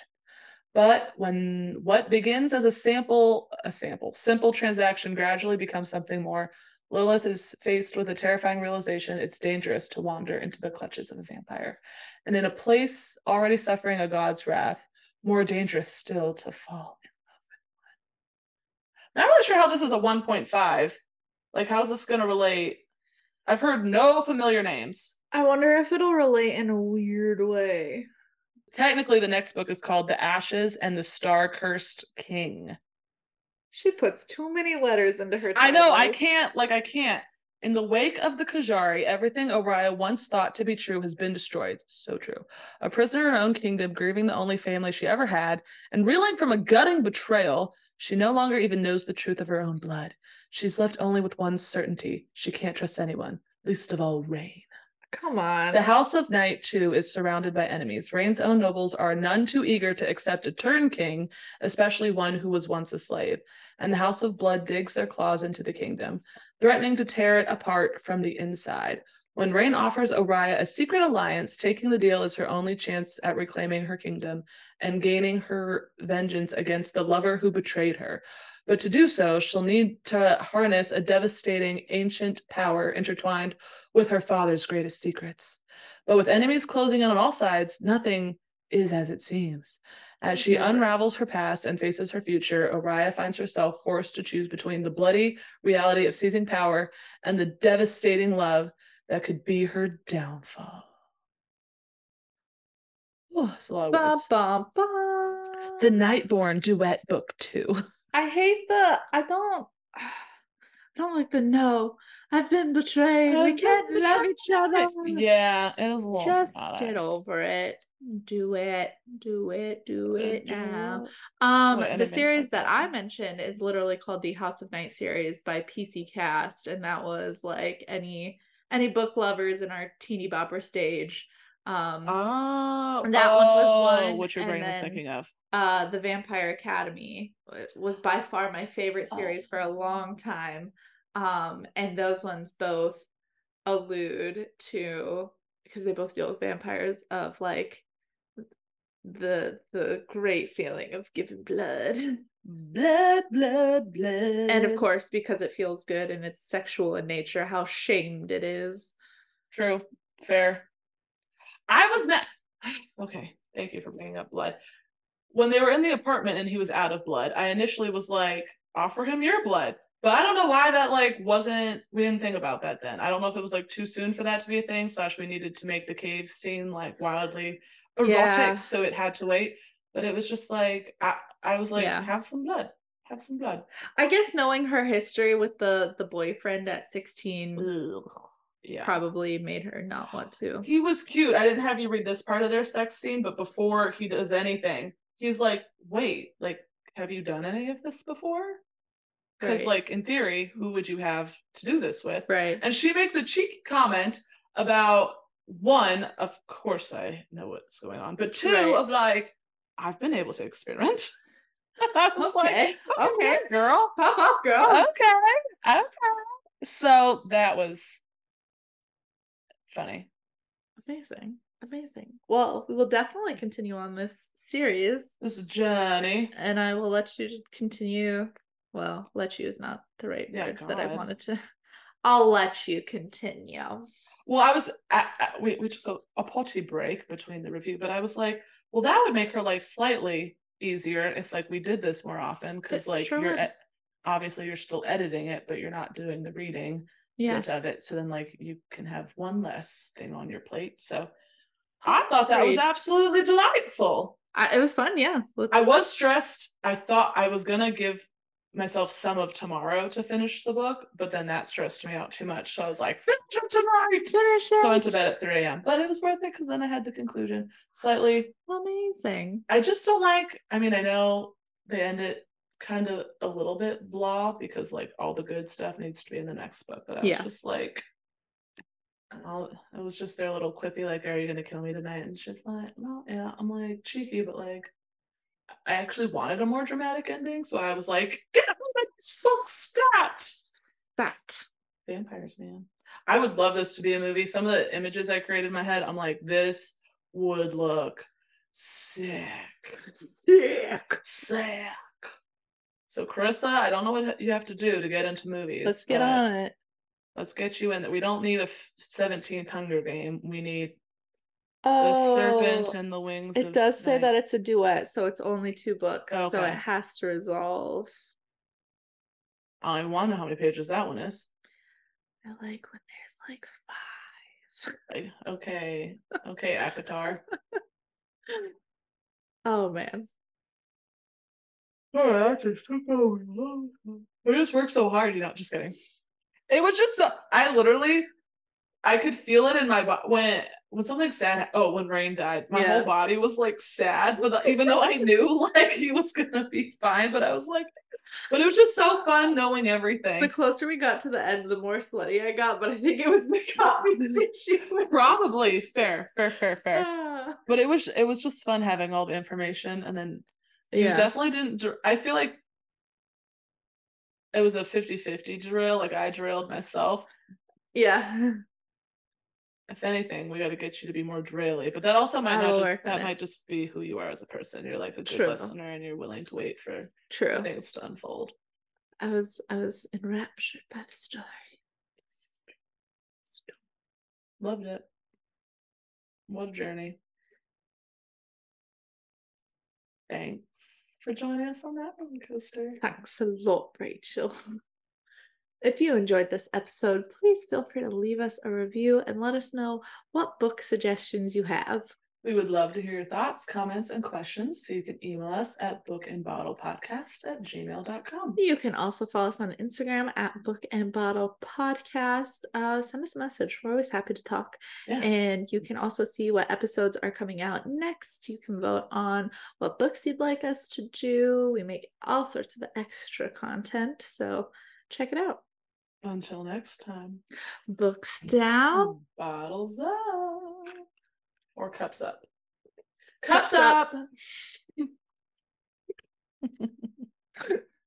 But when what begins as a sample, a sample, simple transaction gradually becomes something more, Lilith is faced with a terrifying realization it's dangerous to wander into the clutches of a vampire. And in a place already suffering a god's wrath, more dangerous still to fall in love with one. Now, I'm not really sure how this is a 1.5. Like, how's this going to relate? I've heard no familiar names. I wonder if it'll relate in a weird way. Technically, the next book is called The Ashes and the Star Cursed King. She puts too many letters into her. I know, I can't, like, I can't. In the wake of the Kejari, everything Oraya once thought to be true has been destroyed. So true. A prisoner in her own kingdom, grieving the only family she ever had, and reeling from a gutting betrayal, she no longer even knows the truth of her own blood. She's left only with one certainty she can't trust anyone, least of all Raihn. Come on. The House of Night, too, is surrounded by enemies. Raihn's own nobles are none too eager to accept a turn king, especially one who was once a slave. And the House of Blood digs their claws into the kingdom, threatening to tear it apart from the inside. When Raihn offers Oraya a secret alliance, taking the deal is her only chance at reclaiming her kingdom and gaining her vengeance against the lover who betrayed her. But to do so, she'll need to harness a devastating ancient power intertwined with her father's greatest secrets. But with enemies closing in on all sides, nothing is as it seems. As she mm-hmm. unravels her past and faces her future, Oraya finds herself forced to choose between the bloody reality of seizing power and the devastating love that could be her downfall. Oh, it's a lot of Ba, words. ba, ba. The Nightborn Duet Book 2. I hate the. I don't. I don't like the no. I've been betrayed. we I've been can't love each other. Yeah, it is a little Just dramatic. get over it. Do it. Do it. Do it Do now. it. Um, What the series that? I mentioned is literally called the House of Night series by PC Cast, and that was like any any book lovers in our teeny bopper stage. Um, Oh, That one was oh, one, What your brain was then- thinking of? uh, the Vampire Academy was by far my favorite Oh. series for a long time. Um, and those ones both allude to because they both deal with vampires of like the the great feeling of giving blood. Blood, blood, blood. and of course, because it feels good and it's sexual in nature, how shamed it is. True. Fair. I was mad. Okay. Thank you for bringing up blood. When they were in the apartment and he was out of blood, I initially was like, offer him your blood. But I don't know why that like wasn't we didn't think about that then. I don't know if it was like too soon for that to be a thing, slash we needed to make the cave scene like wildly erotic, Yeah. so it had to wait. But it was just like I, I was like, Yeah. have some blood. Have some blood. I guess knowing her history with the the boyfriend at 16 Yeah. probably made her not want to. He was cute. I didn't have you read this part of their sex scene, but before he does anything, he's like, "Wait, like, have you done any of this before?" Because, Right. like, in theory, who would you have to do this with? Right. And she makes a cheeky comment about one, of course, I know what's going on, but two, Right. of like, I've been able to experiment. I was Okay, like, okay. okay, girl, Pop off, girl. okay, okay. So that was funny. Amazing. Amazing. Well, we will definitely continue on this series This journey. and I will let you continue. Well, let you is not the right Yeah, word that I wanted to. I'll let you continue. Well, I was I, I, we we took a, a potty break between the review, but I was like, well, that would make her life slightly easier if like we did this more often because like sure you're ed- obviously you're still editing it, but you're not doing the reading Yeah. of it. So then like you can have one less thing on your plate. So I thought that was absolutely delightful. I, it was fun. Yeah. Let's- I was stressed. I thought I was gonna give myself some of tomorrow to finish the book, but then that stressed me out too much. So I was like, finish it tonight. finish it. So I went to bed at 3 a.m. But it was worth it because then I had the conclusion. Slightly, Amazing. I just don't like. I mean, I know they end it kind of a little bit blah because like all the good stuff needs to be in the next book. But I was Yeah. just like, and all it was just their little quippy like, "Are you gonna kill me tonight?" And she's like, "Well, yeah." I'm like cheeky, but like, I actually wanted a more dramatic ending, so I was like, "Get this stat." That. vampires, man. I would love this to be a movie. Some of the images I created in my head, I'm like, this would look sick. Sick. Sick. So Carissa, I don't know what you have to do to get into movies. Let's get on it. Let's get you in. We don't need a 17th Hunger Game. We need the Oh, serpent and the wings. it of does say night. that it's a duet, so it's only two books, so Okay. it has to resolve. I want to know how many pages that one is. I like when there's like five. Like, okay, okay, ACOTAR. Oh man. Oh, I just took over. I just work so hard, you know. Just kidding. It was just so, I literally I could feel it in my body when when something sad oh when Raihn died my Yeah. whole body was like sad but even though I knew like he was gonna be fine but I was like but it was just so fun knowing everything The closer we got to the end, the more sweaty I got, but I think it was the coffee situation. probably fair fair fair fair but it was it was just fun having all the information and then you Yeah. definitely didn't I feel like it was a 50-50 drill like I drilled myself Yeah. If anything, we got to get you to be more drily. But that also might not just that it. might just be who you are as a person. You're like a good True. listener, and you're willing to wait for True. things to unfold. I was I was enraptured by the story. Loved it. What a journey. Thanks for joining us on that roller coaster. Thanks a lot, Rachel. If you enjoyed this episode, please feel free to leave us a review and let us know what book suggestions you have. We would love to hear your thoughts, comments, and questions. So you can email us at bookandbottlepodcast at gmail.com. You can also follow us on Instagram at Book and Bottle Podcast. Uh, send us a message. We're always happy to talk. Yeah. And you can also see what episodes are coming out next. You can vote on what books you'd like us to do. We make all sorts of extra content. So check it out. Until next time, books down, bottles up, or cups up. Cups, cups up. up.